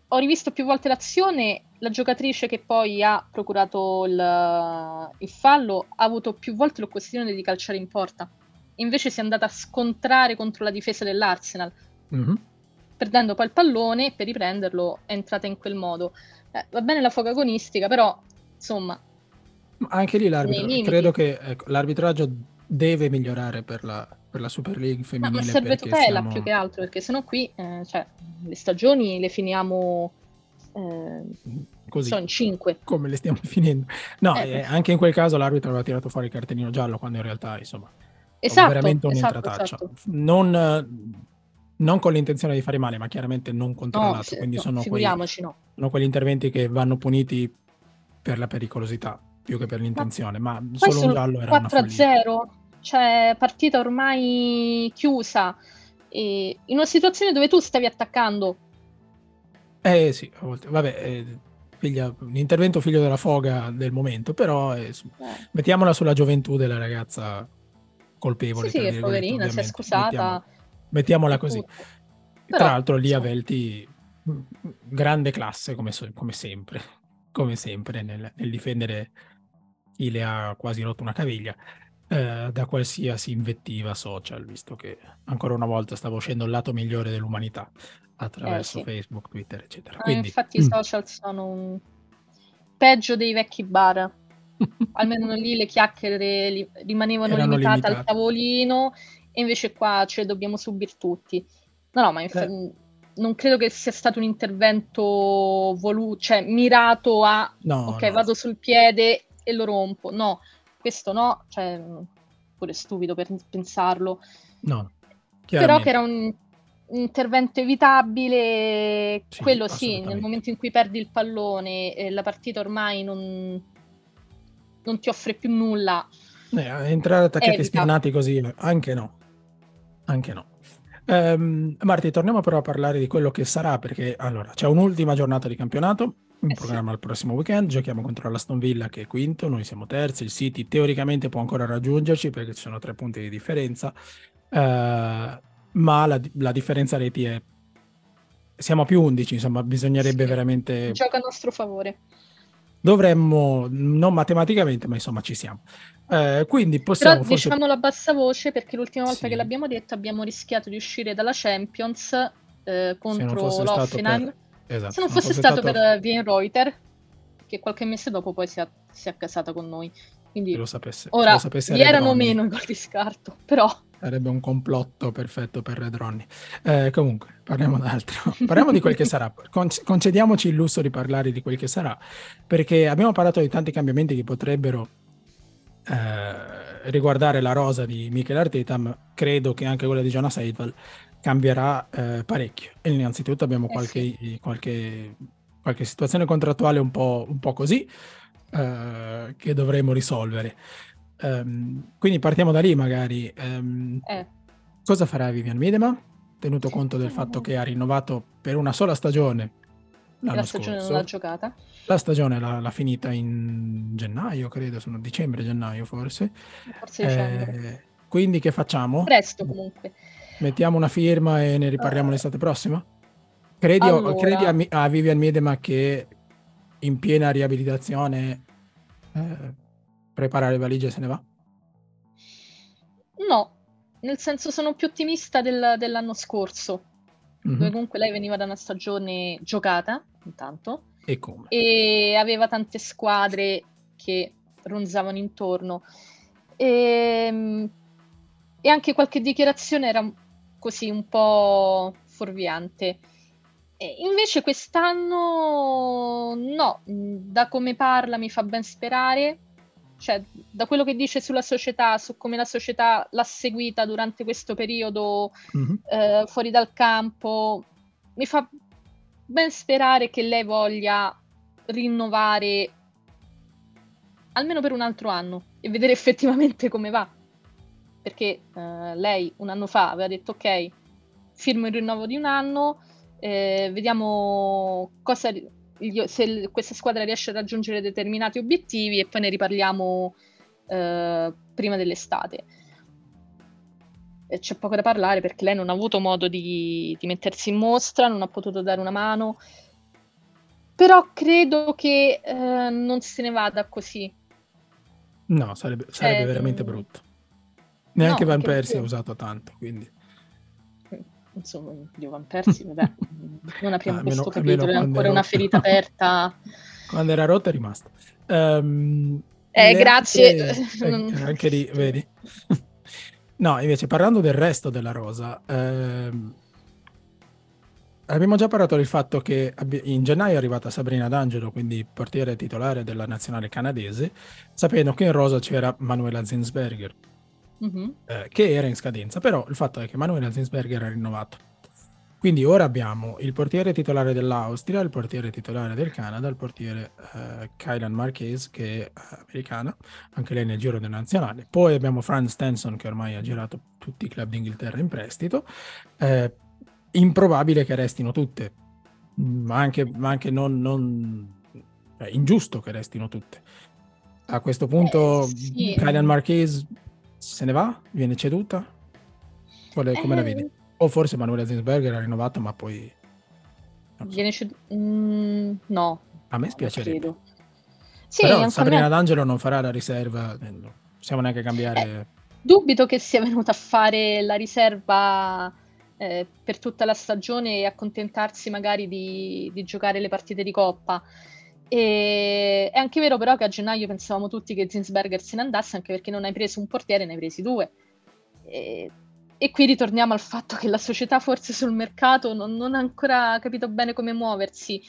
ho rivisto più volte l'azione, la giocatrice che poi ha procurato il, il fallo ha avuto più volte l'occasione di calciare in porta. Invece si è andata a scontrare contro la difesa dell'Arsenal. Mm-hmm. Perdendo poi il pallone, per riprenderlo è entrata in quel modo. Eh, va bene la foga agonistica, però insomma... Anche lì l'arbitro, credo che ecco, l'arbitraggio deve migliorare per la, per la Super League femminile. Ma, ma serve tutela siamo... più che altro, perché sennò qui eh, cioè, le stagioni le finiamo eh, Così, sono 5. Come le stiamo finendo. No, eh. eh. anche in quel caso l'arbitro aveva tirato fuori il cartellino giallo, quando in realtà, insomma, esatto, veramente un'intrataccia. Esatto, esatto. Non, non, con l'intenzione di fare male, ma chiaramente non controllato. No, quindi no, sono, quei, no. sono quegli interventi che vanno puniti per la pericolosità più che per l'intenzione, ma, ma solo un giallo era 4-0 cioè partita ormai chiusa, in una situazione dove tu stavi attaccando. Eh sì, a volte, vabbè, eh, figlia, un intervento figlio della foga del momento, però eh, eh. mettiamola sulla gioventù della ragazza colpevole. Sì, sì, poverina, si è scusata. Mettiamo, mettiamola così. Però, Tra l'altro lì a Velti, grande classe come, come sempre, come sempre nel, nel difendere chi le ha quasi rotto una caviglia eh, da qualsiasi invettiva social, visto che ancora una volta stava uscendo il lato migliore dell'umanità attraverso eh, sì. Facebook, Twitter, eccetera. Ah, Quindi, infatti mm. i social sono un... peggio dei vecchi bar. Almeno lì le chiacchiere li... rimanevano limitate, limitate, al tavolino e invece qua ce le dobbiamo subire tutti. No, no, ma inf- eh. non credo che sia stato un intervento voluto, cioè mirato a no, ok, no. vado sul piede e lo rompo. No, questo no, cioè, pure stupido per pensarlo. No, però che era un intervento evitabile, sì, quello sì, nel momento in cui perdi il pallone e la partita ormai non, non ti offre più nulla. Eh, entrare attaccati spianati così, anche no, anche no. Um, Marti, torniamo però a parlare di quello che sarà, perché allora c'è un'ultima giornata di campionato, in eh programma sì. il prossimo weekend. Giochiamo contro l'Aston Villa che è quinto, noi siamo terzi. Il City teoricamente può ancora raggiungerci perché ci sono tre punti di differenza, uh, ma la, la, differenza reti è. Siamo a più 11, insomma, bisognerebbe sì. veramente. Gioca a nostro favore. Dovremmo, non matematicamente, ma insomma ci siamo. Eh, quindi possiamo. Però forse... diciamolo a bassa voce perché l'ultima volta sì. che l'abbiamo detto abbiamo rischiato di uscire dalla Champions eh, contro l'Offenheim. Esatto, Se non fosse, stato, per Vien Reuter, che qualche mese dopo poi si è, si è accasata con noi. Quindi lo sapesse, ora lo sapesse gli erano meno i gol di scarto, però... Sarebbe un complotto perfetto per Red Ronnie. Eh, comunque, parliamo d'altro. parliamo di quel che sarà. concediamoci il lusso di parlare di quel che sarà, perché abbiamo parlato di tanti cambiamenti che potrebbero eh, riguardare la rosa di Michele Arteta, ma credo che anche quella di Jonas Eidval cambierà eh, parecchio. E innanzitutto abbiamo eh qualche, sì. qualche, qualche, situazione contrattuale un po', un po così eh, che dovremo risolvere. Um, quindi partiamo da lì magari. Um, cosa farà Vivian Miedema? Tenuto conto del fatto che ha rinnovato per una sola stagione l'anno la stagione scorso. non l'ha giocata. La stagione l'ha, l'ha, finita in gennaio, credo, sono dicembre-gennaio forse. Forse dicembre. Eh, quindi che facciamo? Presto comunque. Mettiamo una firma e ne riparliamo uh, l'estate prossima? Credi, allora... credi a, a, Vivian Miedema che in piena riabilitazione eh, prepara le valigie e se ne va? No, nel senso sono più ottimista del, dell'anno scorso, mm-hmm. dove comunque lei veniva da una stagione giocata, intanto, e, come? e aveva tante squadre che ronzavano intorno. E, ehm, e anche qualche dichiarazione era così un po' fuorviante. E invece quest'anno no, da come parla mi fa ben sperare, cioè da quello che dice sulla società, su come la società l'ha seguita durante questo periodo mm-hmm. eh, fuori dal campo, mi fa ben sperare che lei voglia rinnovare almeno per un altro anno e vedere effettivamente come va. Perché eh, lei un anno fa aveva detto ok, firmo il rinnovo di un anno, eh, vediamo cosa, se questa squadra riesce a raggiungere determinati obiettivi e poi ne riparliamo eh, prima dell'estate. E c'è poco da parlare perché lei non ha avuto modo di, di, mettersi in mostra, non ha potuto dare una mano, però credo che eh, non se ne vada così. No, sarebbe, sarebbe eh, veramente brutto. Neanche no, Van Persie ha usato tanto, quindi insomma, di Van Persie, vabbè, non apriamo ah, questo capitolo, è ancora una ferita aperta. Quando era rotta è rimasta. Um, eh, grazie. Eh, anche lì, vedi. no, invece parlando del resto della rosa, ehm, abbiamo già parlato del fatto che in gennaio è arrivata Sabrina D'Angelo, quindi portiere titolare della nazionale canadese, sapendo che in rosa c'era Manuela Zinsberger mm-hmm. eh, che era in scadenza, però il fatto è che Manuel Zinsberger era rinnovato. Quindi ora abbiamo il portiere titolare dell'Austria, il portiere titolare del Canada, il portiere eh, Kylan Marquez che è americana, anche lei nel giro del nazionale. Poi abbiamo Franz Stenson che ormai ha girato tutti i club d'Inghilterra in prestito. Eh, improbabile che restino tutte, ma anche, ma anche non, non cioè, ingiusto che restino tutte. A questo punto, eh, sì. Kylan Marquez se ne va? Viene ceduta? Quale, come eh, la vedi? O forse Manuela Zinsberger ha rinnovato, ma poi... Viene ceduta? Mm, no. A me spiacerebbe. Sì, Però Sabrina me... D'Angelo non farà la riserva, non possiamo neanche cambiare... Eh, dubito che sia venuta a fare la riserva eh, per tutta la stagione e accontentarsi magari di, di giocare le partite di Coppa. E è anche vero però che a gennaio pensavamo tutti che Zinsberger se ne andasse, anche perché non hai preso un portiere, ne hai presi due. E, e qui ritorniamo al fatto che la società forse sul mercato non, non ha ancora capito bene come muoversi,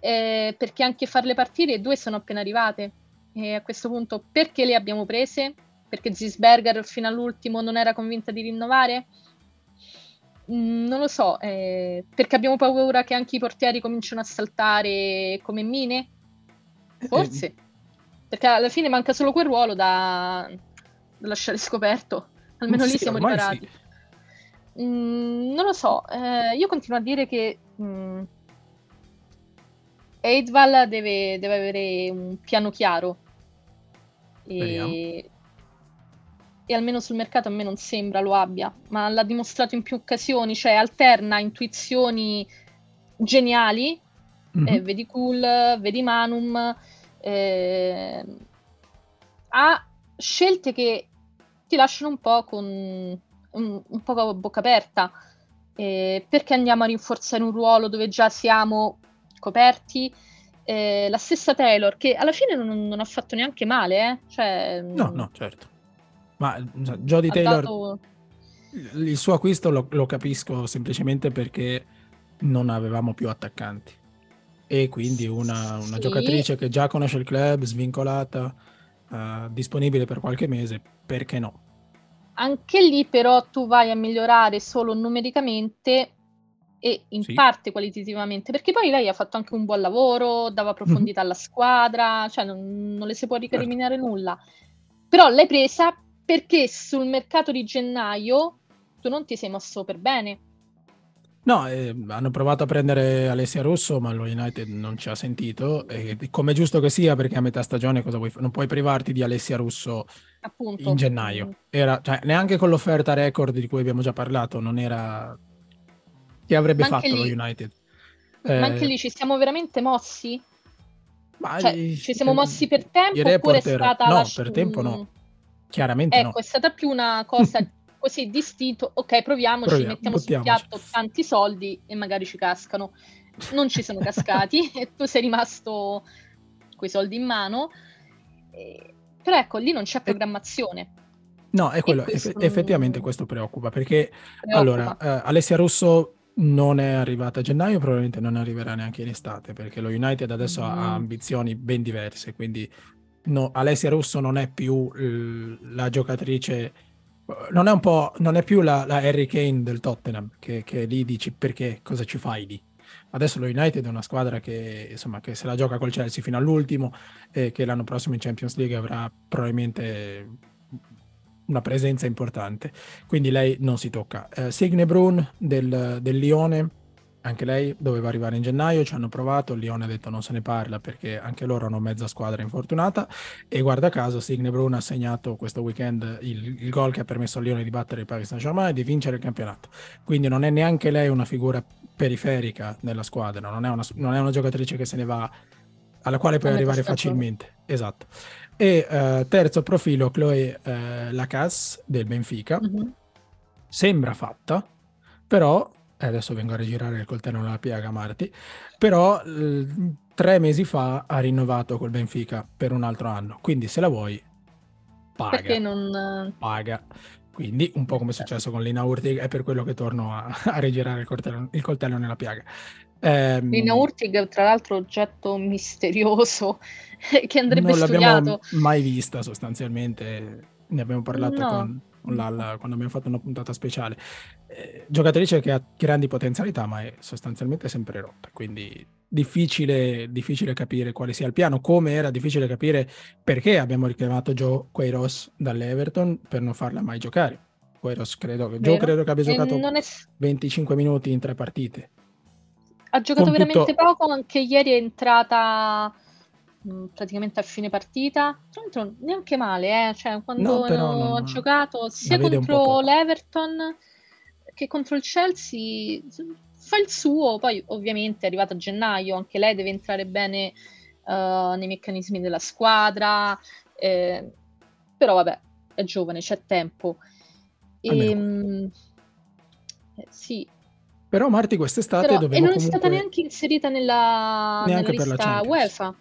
eh, perché anche farle partire due sono appena arrivate. E a questo punto perché le abbiamo prese? Perché Zinsberger fino all'ultimo non era convinta di rinnovare? Mm, non lo so, eh, perché abbiamo paura che anche i portieri cominciano a saltare come mine? Forse. Eh, Perché alla fine manca solo quel ruolo da, da lasciare scoperto. Almeno sì, lì siamo riparati. Sì. Mm, non lo so, eh, io continuo a dire che mm, Eidval deve, deve, avere un piano chiaro. E, e, almeno sul mercato a me non sembra lo abbia, ma l'ha dimostrato in più occasioni, cioè alterna intuizioni geniali mm-hmm. eh, vedi Cool, vedi Manum, eh, ha scelte che ti lasciano un po' con un, un po' a bocca aperta. Eh, perché andiamo a rinforzare un ruolo dove già siamo coperti? Eh, la stessa Taylor, che alla fine non, non ha fatto neanche male, eh? cioè, no, no, certo. Ma Jodie Taylor, dato... il suo acquisto lo, lo capisco semplicemente perché non avevamo più attaccanti e quindi una, una sì. giocatrice che già conosce il club, svincolata, uh, disponibile per qualche mese, perché no? Anche lì però tu vai a migliorare solo numericamente e in sì. parte qualitativamente, perché poi lei ha fatto anche un buon lavoro, dava profondità mm-hmm. alla squadra, cioè non, non le si può ricriminare certo. nulla. Però l'hai presa perché sul mercato di gennaio tu non ti sei mosso per bene No, eh, hanno provato a prendere Alessia Russo, ma lo United non ci ha sentito. E come giusto che sia, perché a metà stagione cosa vuoi non puoi privarti di Alessia Russo Appunto. in gennaio. Era, cioè, neanche con l'offerta record di cui abbiamo già parlato, non era che avrebbe fatto lì, lo United. Ma eh, anche lì ci siamo veramente mossi? Ma cioè, ci siamo mossi per tempo oppure è stata No, la... per tempo no. Chiaramente ecco, no. è stata più una cosa così distinto, ok, proviamoci, Proviamo, mettiamo sul piatto tanti soldi e magari ci cascano. Non ci sono cascati e tu sei rimasto quei soldi in mano. E... Però ecco, lì non c'è programmazione. No, è quello, questo... eff- effettivamente questo preoccupa, perché preoccupa. allora, uh, Alessia Russo non è arrivata a gennaio, probabilmente non arriverà neanche in estate, perché lo United adesso mm. ha ambizioni ben diverse, quindi no, Alessia Russo non è più l- la giocatrice, non è po', non è più la, la Harry Kane del Tottenham, che, che lì dici perché, cosa ci fai lì? Adesso lo United è una squadra che, insomma, che se la gioca col Chelsea fino all'ultimo e che l'anno prossimo in Champions League avrà probabilmente una presenza importante. Quindi lei non si tocca. Eh, Signe Brun del, del Lione, anche lei doveva arrivare in gennaio, ci hanno provato, Lione ha detto non se ne parla perché anche loro hanno mezza squadra infortunata e guarda caso Signe Brun ha segnato questo weekend il, il gol che ha permesso al Lione di battere il Paris Saint-Germain e di vincere il campionato. Quindi non è neanche lei una figura periferica nella squadra, non è una, non è una giocatrice che se ne va alla quale puoi arrivare facilmente. Esatto. E uh, terzo profilo, Chloe uh, Lacasse del Benfica. Mm-hmm. Sembra fatta, però eh, adesso vengo a rigirare il coltello nella piaga, Marti. Però tre mesi fa ha rinnovato col Benfica per un altro anno. Quindi se la vuoi, paga. Perché non... Paga. Quindi, un po' come è successo con Lina Urtig, è per quello che torno a, a rigirare il coltello, il coltello, nella piaga. Eh, Lina Urtig, tra l'altro, oggetto misterioso che andrebbe non studiato. Non l'abbiamo mai vista sostanzialmente, ne abbiamo parlato no. con Lalla quando abbiamo fatto una puntata speciale. Eh, giocatrice che ha grandi potenzialità, ma è sostanzialmente sempre rotta, quindi difficile, difficile capire quale sia il piano, come era difficile capire perché abbiamo richiamato Joe Queiroz dall'Everton per non farla mai giocare. Queiroz credo, Joe credo che abbia giocato è... 25 minuti in tre partite. Ha giocato veramente tutto... poco, anche ieri è entrata mh, praticamente a fine partita. Tra l'altro neanche male, eh? cioè, quando no, ha giocato sia contro l'Everton che contro il Chelsea fa il suo, poi ovviamente è arrivata a gennaio, anche lei deve entrare bene uh, nei meccanismi della squadra, eh, però vabbè, è giovane, c'è tempo. E, ehm, eh, sì. Però Marti quest'estate però, E non comunque... è stata neanche inserita nella, neanche nella lista UEFA.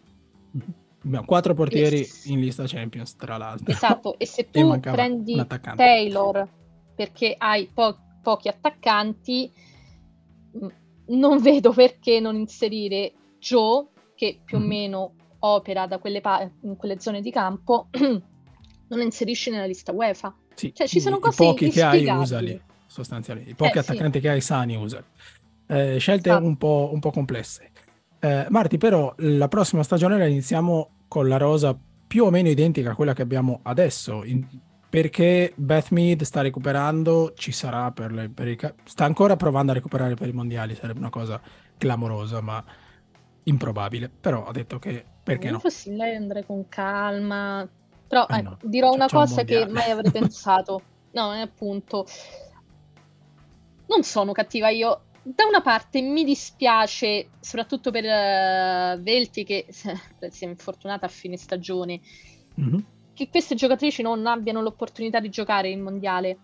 Abbiamo quattro portieri e... in lista Champions, tra l'altro. Esatto, e se tu e prendi Taylor perché hai po- pochi attaccanti, non vedo perché non inserire Joe, che più o mm-hmm. meno opera da quelle pa- in quelle zone di campo, non inserisci nella lista UEFA. Sì, cioè, ci sono cose I pochi che hai usali, sostanzialmente. I pochi eh, attaccanti sì. che hai sani usali. Eh, scelte esatto. un, po', un po' complesse. Eh, Marti, però, la prossima stagione la iniziamo con la rosa più o meno identica a quella che abbiamo adesso. In, perché Beth Mead sta recuperando, ci sarà per, le, per i, sta ancora provando a recuperare per i mondiali, sarebbe una cosa clamorosa, ma improbabile. Però ha detto che perché no? Sì, lei andrà con calma. Però eh ecco, no, dirò una cosa un che mai avrei pensato. No, è appunto. Non sono cattiva io. Da una parte mi dispiace, soprattutto per uh, Velti che si è infortunata a fine stagione. Mm-hmm che queste giocatrici non abbiano l'opportunità di giocare il mondiale.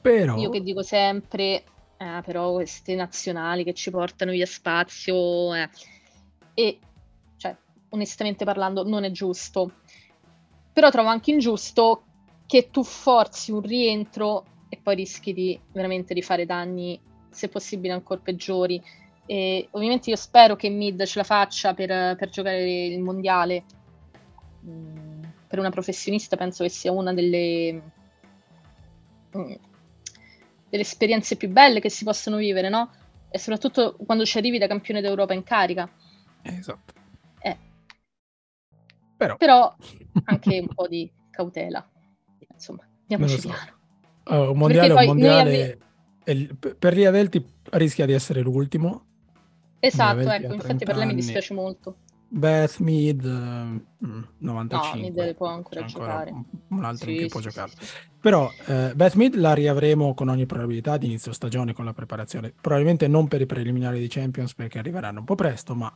Però... Io che dico sempre, eh, però queste nazionali che ci portano via spazio, eh. e cioè, onestamente parlando, non è giusto. Però trovo anche ingiusto che tu forzi un rientro e poi rischi di veramente di fare danni, se possibile, ancora peggiori. E ovviamente io spero che Mid ce la faccia per, per giocare il mondiale, Mm, per una professionista penso che sia una delle, mm, delle esperienze più belle che si possono vivere, no? E soprattutto quando ci arrivi da campione d'Europa in carica. Esatto. Eh. Però... Però anche un po' di cautela. Insomma, andiamoci so. piano. Uh, un mondiale, un mondiale ave... per gli Avelti rischia di essere l'ultimo. Esatto, ecco, infatti per lei mi dispiace molto. Beth Mid mm, 95 no, Mid può ancora giocare ancora un altro sì, che può sì, giocare. sì, però eh, Beth Mid la riavremo con ogni probabilità di inizio stagione con la preparazione. Probabilmente non per i preliminari di Champions perché arriveranno un po' presto ma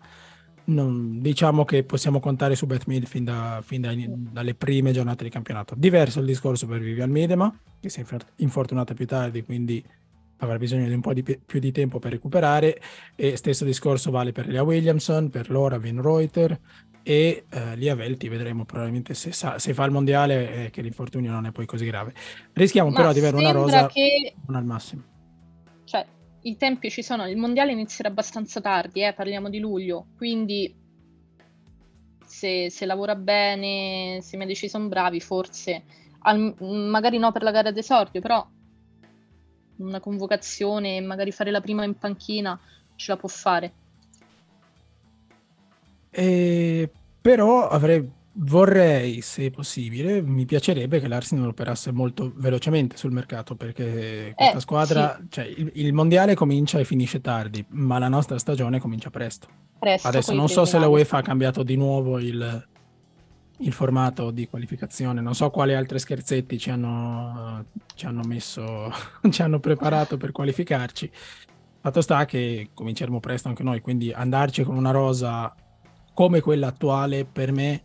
non, diciamo che possiamo contare su Beth Mid fin, da, fin da, dalle prime giornate di campionato diverso il discorso per Vivian Miedema che si è infortunata più tardi quindi avrà bisogno di un po' di più di tempo per recuperare e stesso discorso vale per Lia Williamson, per Laura Van Reuter e eh, Lia Velti vedremo probabilmente se, sa, se fa il mondiale eh, che l'infortunio non è poi così grave. Rischiamo Ma però di avere una rosa che... non al massimo. I tempi ci sono, il mondiale inizierà abbastanza tardi, eh, parliamo di luglio, quindi se, se lavora bene, se i medici sono bravi, forse, al, magari no per la gara d'esordio, però una convocazione, magari fare la prima in panchina, ce la può fare. E, però avrei Vorrei, se possibile, mi piacerebbe che l'Arsenal operasse molto velocemente sul mercato perché questa Eh, squadra, sì, cioè il, il mondiale comincia e finisce tardi, ma la nostra stagione comincia presto. presto Adesso non so se la. UEFA ha cambiato di nuovo il, il formato di qualificazione, non so quali altri scherzetti ci hanno, ci hanno messo, ci hanno preparato per qualificarci. Fatto sta che cominceremo presto anche noi, quindi andarci con una rosa come quella attuale per me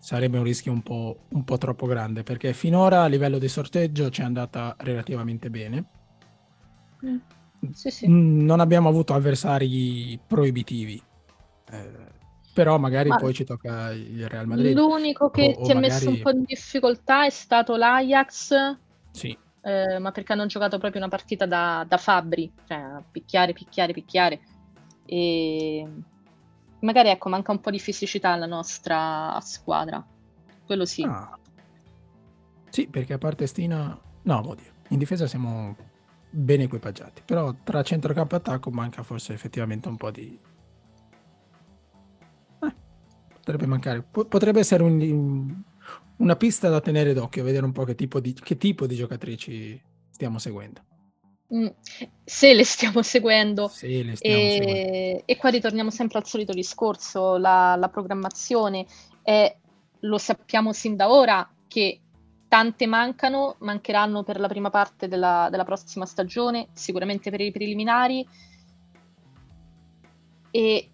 sarebbe un rischio un po', un po' troppo grande perché finora a livello di sorteggio ci è andata relativamente bene. Mm, Sì, sì. Mm, Non abbiamo avuto avversari proibitivi, eh, però magari Ma poi ci tocca il Real Madrid l'unico o, che o ti ha messo un magari po' in difficoltà è stato l'Ajax, sì, eh, ma perché hanno giocato proprio una partita da, da fabbri, cioè picchiare, picchiare, picchiare. E magari ecco, manca un po' di fisicità alla nostra squadra. Quello sì. Ah, sì, perché a parte Stina, no, oddio, in difesa siamo ben equipaggiati, però tra centrocampo e attacco manca forse effettivamente un po' di... eh, potrebbe mancare, Po- potrebbe essere un- una pista da tenere d'occhio, vedere un po' che tipo di, che tipo di giocatrici stiamo seguendo. Mm, Se le stiamo seguendo. Se le stiamo seguendo. E, e qua ritorniamo sempre al solito discorso, la, la programmazione è, lo sappiamo sin da ora, che tante mancano, mancheranno per la prima parte della, della prossima stagione, sicuramente per i preliminari, e,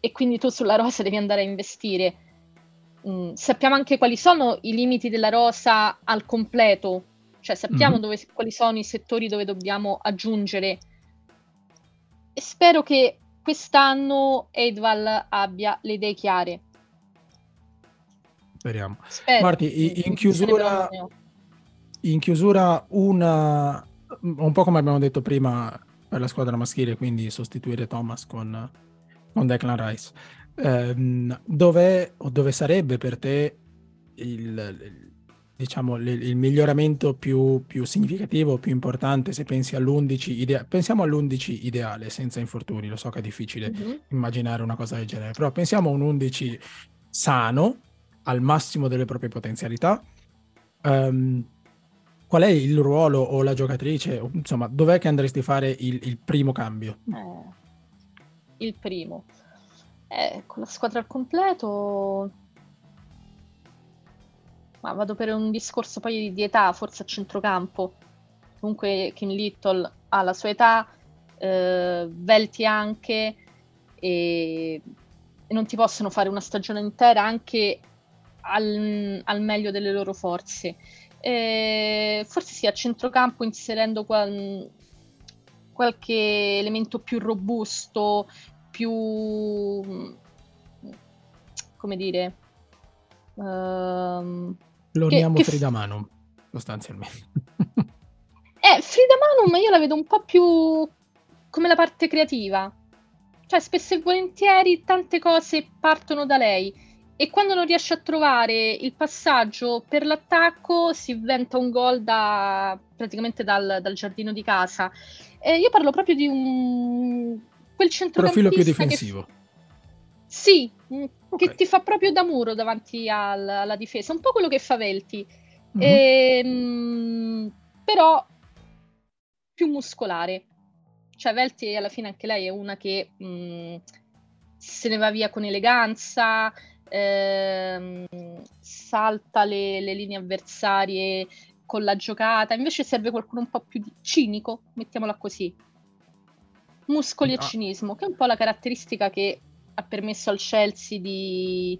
e quindi tu sulla rosa devi andare a investire. Mm, sappiamo anche quali sono i limiti della rosa al completo, cioè sappiamo Mhm. dove, quali sono i settori dove dobbiamo aggiungere e spero che quest'anno Eidval abbia le idee chiare. Speriamo. Spero. Marti, in chiusura, in chiusura una, un po' come abbiamo detto prima per la squadra maschile, quindi sostituire Thomas con, con Declan Rice. Dov'è o dove sarebbe per te il- diciamo, il, il miglioramento più, più significativo, più importante se pensi all'11 idea- pensiamo all'11 ideale senza infortuni, lo so che è difficile Mhm. immaginare una cosa del genere, però pensiamo a un 11 sano, al massimo delle proprie potenzialità. Ehm, qual è il ruolo o la giocatrice, insomma, dov'è che andresti a fare il, il primo cambio? Eh, il primo. Eh, con la squadra al completo, ma vado per un discorso poi di età, forse a centrocampo. Comunque Kim Little ha la sua età, eh, Velti anche, e, e non ti possono fare una stagione intera anche al, al meglio delle loro forze. Eh, forse sì, a centrocampo inserendo qual- qualche elemento più robusto, più come dire, ehm, Cloniamo che- Frida Manum, sostanzialmente. eh, Frida Manum io la vedo un po' più come la parte creativa. Cioè, spesso e volentieri tante cose partono da lei e quando non riesce a trovare il passaggio per l'attacco si inventa un gol da, praticamente dal, dal giardino di casa. Eh, io parlo proprio di un quel Profilo più centrocampista che difensivo. Sì, mm, Ok. che ti fa proprio da muro davanti al- alla difesa, un po' quello che fa Velti, Mhm. Ehm, però più muscolare. Cioè Velti alla fine anche lei è una che mm, se ne va via con eleganza, ehm, salta le, le linee avversarie con la giocata, invece serve qualcuno un po' più di- cinico, mettiamola così. Muscoli e Ah. cinismo, che è un po' la caratteristica che ha permesso al Chelsea di,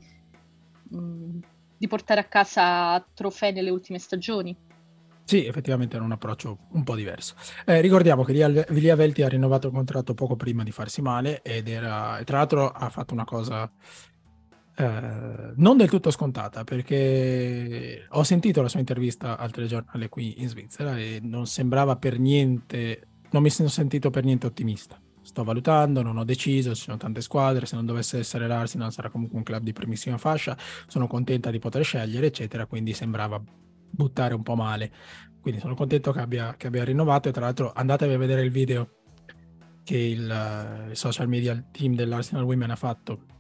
mm, di portare a casa trofei nelle ultime stagioni. Sì, effettivamente era un approccio un po' diverso. Eh, ricordiamo che Lia, Lia Velti ha rinnovato il contratto poco prima di farsi male ed era, e tra l'altro ha fatto una cosa eh, non del tutto scontata perché ho sentito la sua intervista al telegiornale qui in Svizzera e non sembrava per niente, non mi sono sentito per niente ottimista. Sto valutando, non ho deciso, ci sono tante squadre, se non dovesse essere l'Arsenal sarà comunque un club di primissima fascia, sono contenta di poter scegliere, eccetera, quindi sembrava buttare un po' male. Quindi sono contento che abbia, che abbia rinnovato e tra l'altro andatevi a vedere il video che il, il social media team dell'Arsenal Women ha fatto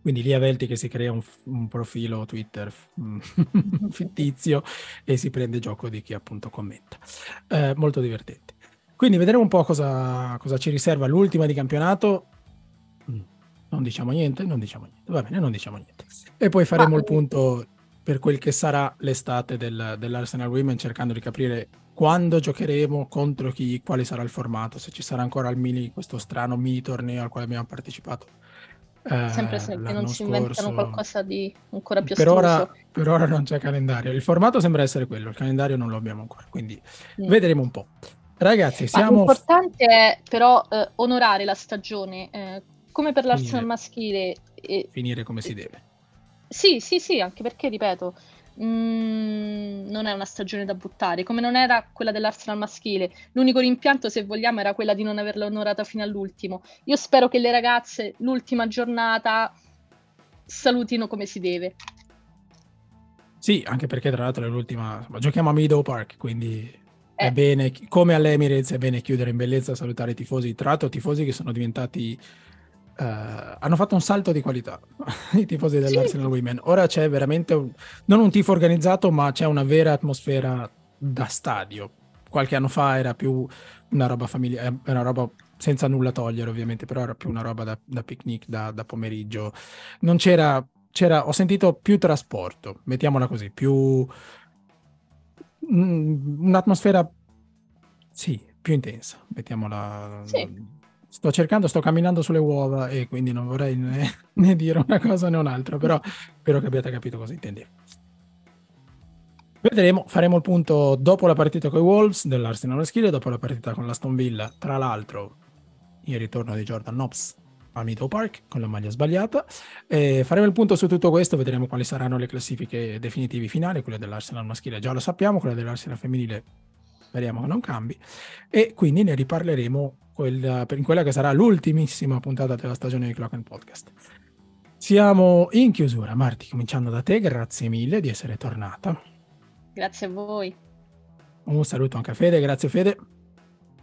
quindi lì a Velti che si crea un, un profilo Twitter fittizio e si prende gioco di chi appunto commenta. Eh, molto divertente. Quindi vedremo un po' cosa, cosa ci riserva l'ultima di campionato. Mm, non diciamo niente, non diciamo niente. Va bene, non diciamo niente. E poi faremo Ma... il punto per quel che sarà l'estate del, dell'Arsenal Women, cercando di capire quando giocheremo, contro chi, quale sarà il formato, se ci sarà ancora il mini, questo strano mini torneo al quale abbiamo partecipato Sempre se non si inventano qualcosa di ancora più per ora, per ora non c'è calendario. Il formato sembra essere quello, il calendario non lo abbiamo ancora, quindi mm. vedremo un po'. Ragazzi, siamo... L'importante è però eh, onorare la stagione, eh, come per l'Arsenal maschile. Eh, finire come si deve. Sì, sì, sì, anche perché, ripeto, Mm, non è una stagione da buttare, come non era quella dell'Arsenal maschile. L'unico rimpianto, se vogliamo, era quella di non averla onorata fino all'ultimo. Io spero che le ragazze l'ultima giornata salutino come si deve. Sì, anche perché tra l'altro è l'ultima, insomma, giochiamo a Meadow Park, quindi eh. è bene, come all'Emirates, è bene chiudere in bellezza, salutare i tifosi. Tra l'altro tifosi che sono diventati Uh, hanno fatto un salto di qualità i tifosi dell'Arsenal sì. Women. Ora c'è veramente un, non un tifo organizzato, ma c'è una vera atmosfera da stadio. Qualche anno fa era più una roba familiare, eh, una roba senza nulla togliere, ovviamente, però era più una roba da, da picnic, da, da, pomeriggio. Non c'era, c'era, ho sentito più trasporto, mettiamola così, più un'atmosfera, sì, più intensa, mettiamola. Sì sto cercando, sto camminando sulle uova e quindi non vorrei né, né dire una cosa né un'altra, però spero che abbiate capito cosa intendevo. Vedremo, faremo il punto dopo la partita con i Wolves dell'Arsenal maschile, dopo la partita con l'Aston Villa, tra l'altro il ritorno di Jordan Knobs a Meadow Park con la maglia sbagliata. E faremo il punto su tutto questo, vedremo quali saranno le classifiche definitive finali, quelle dell'Arsenal maschile già lo sappiamo, quelle dell'Arsenal femminile speriamo che non cambi, e quindi ne riparleremo quella, in quella che sarà l'ultimissima puntata della stagione di Clock and Podcast. Siamo in chiusura, Marti, cominciando da te, grazie mille di essere tornata. Grazie a voi. Un saluto anche a Fede, grazie Fede.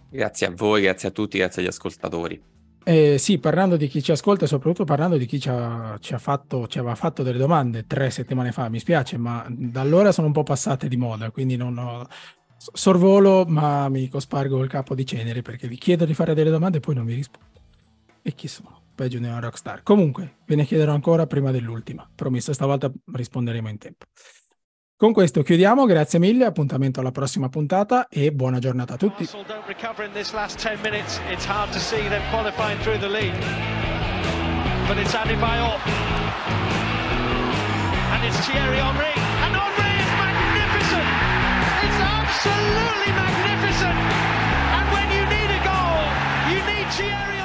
Grazie a voi, grazie a tutti, grazie agli ascoltatori. Eh, sì, parlando di chi ci ascolta e soprattutto parlando di chi ci, ha, ci, ha fatto, ci, aveva fatto delle domande tre settimane fa, mi spiace, ma da allora sono un po' passate di moda, quindi non ho, sorvolo, ma mi cospargo il capo di cenere perché vi chiedo di fare delle domande e poi non vi rispondo. E chi sono? Peggio di una rockstar. Comunque, ve ne chiederò ancora prima dell'ultima. Promesso, stavolta risponderemo in tempo. Con questo chiudiamo, grazie mille, appuntamento alla prossima puntata e buona giornata a tutti. Absolutely magnificent. And when you need a goal, you need Thierry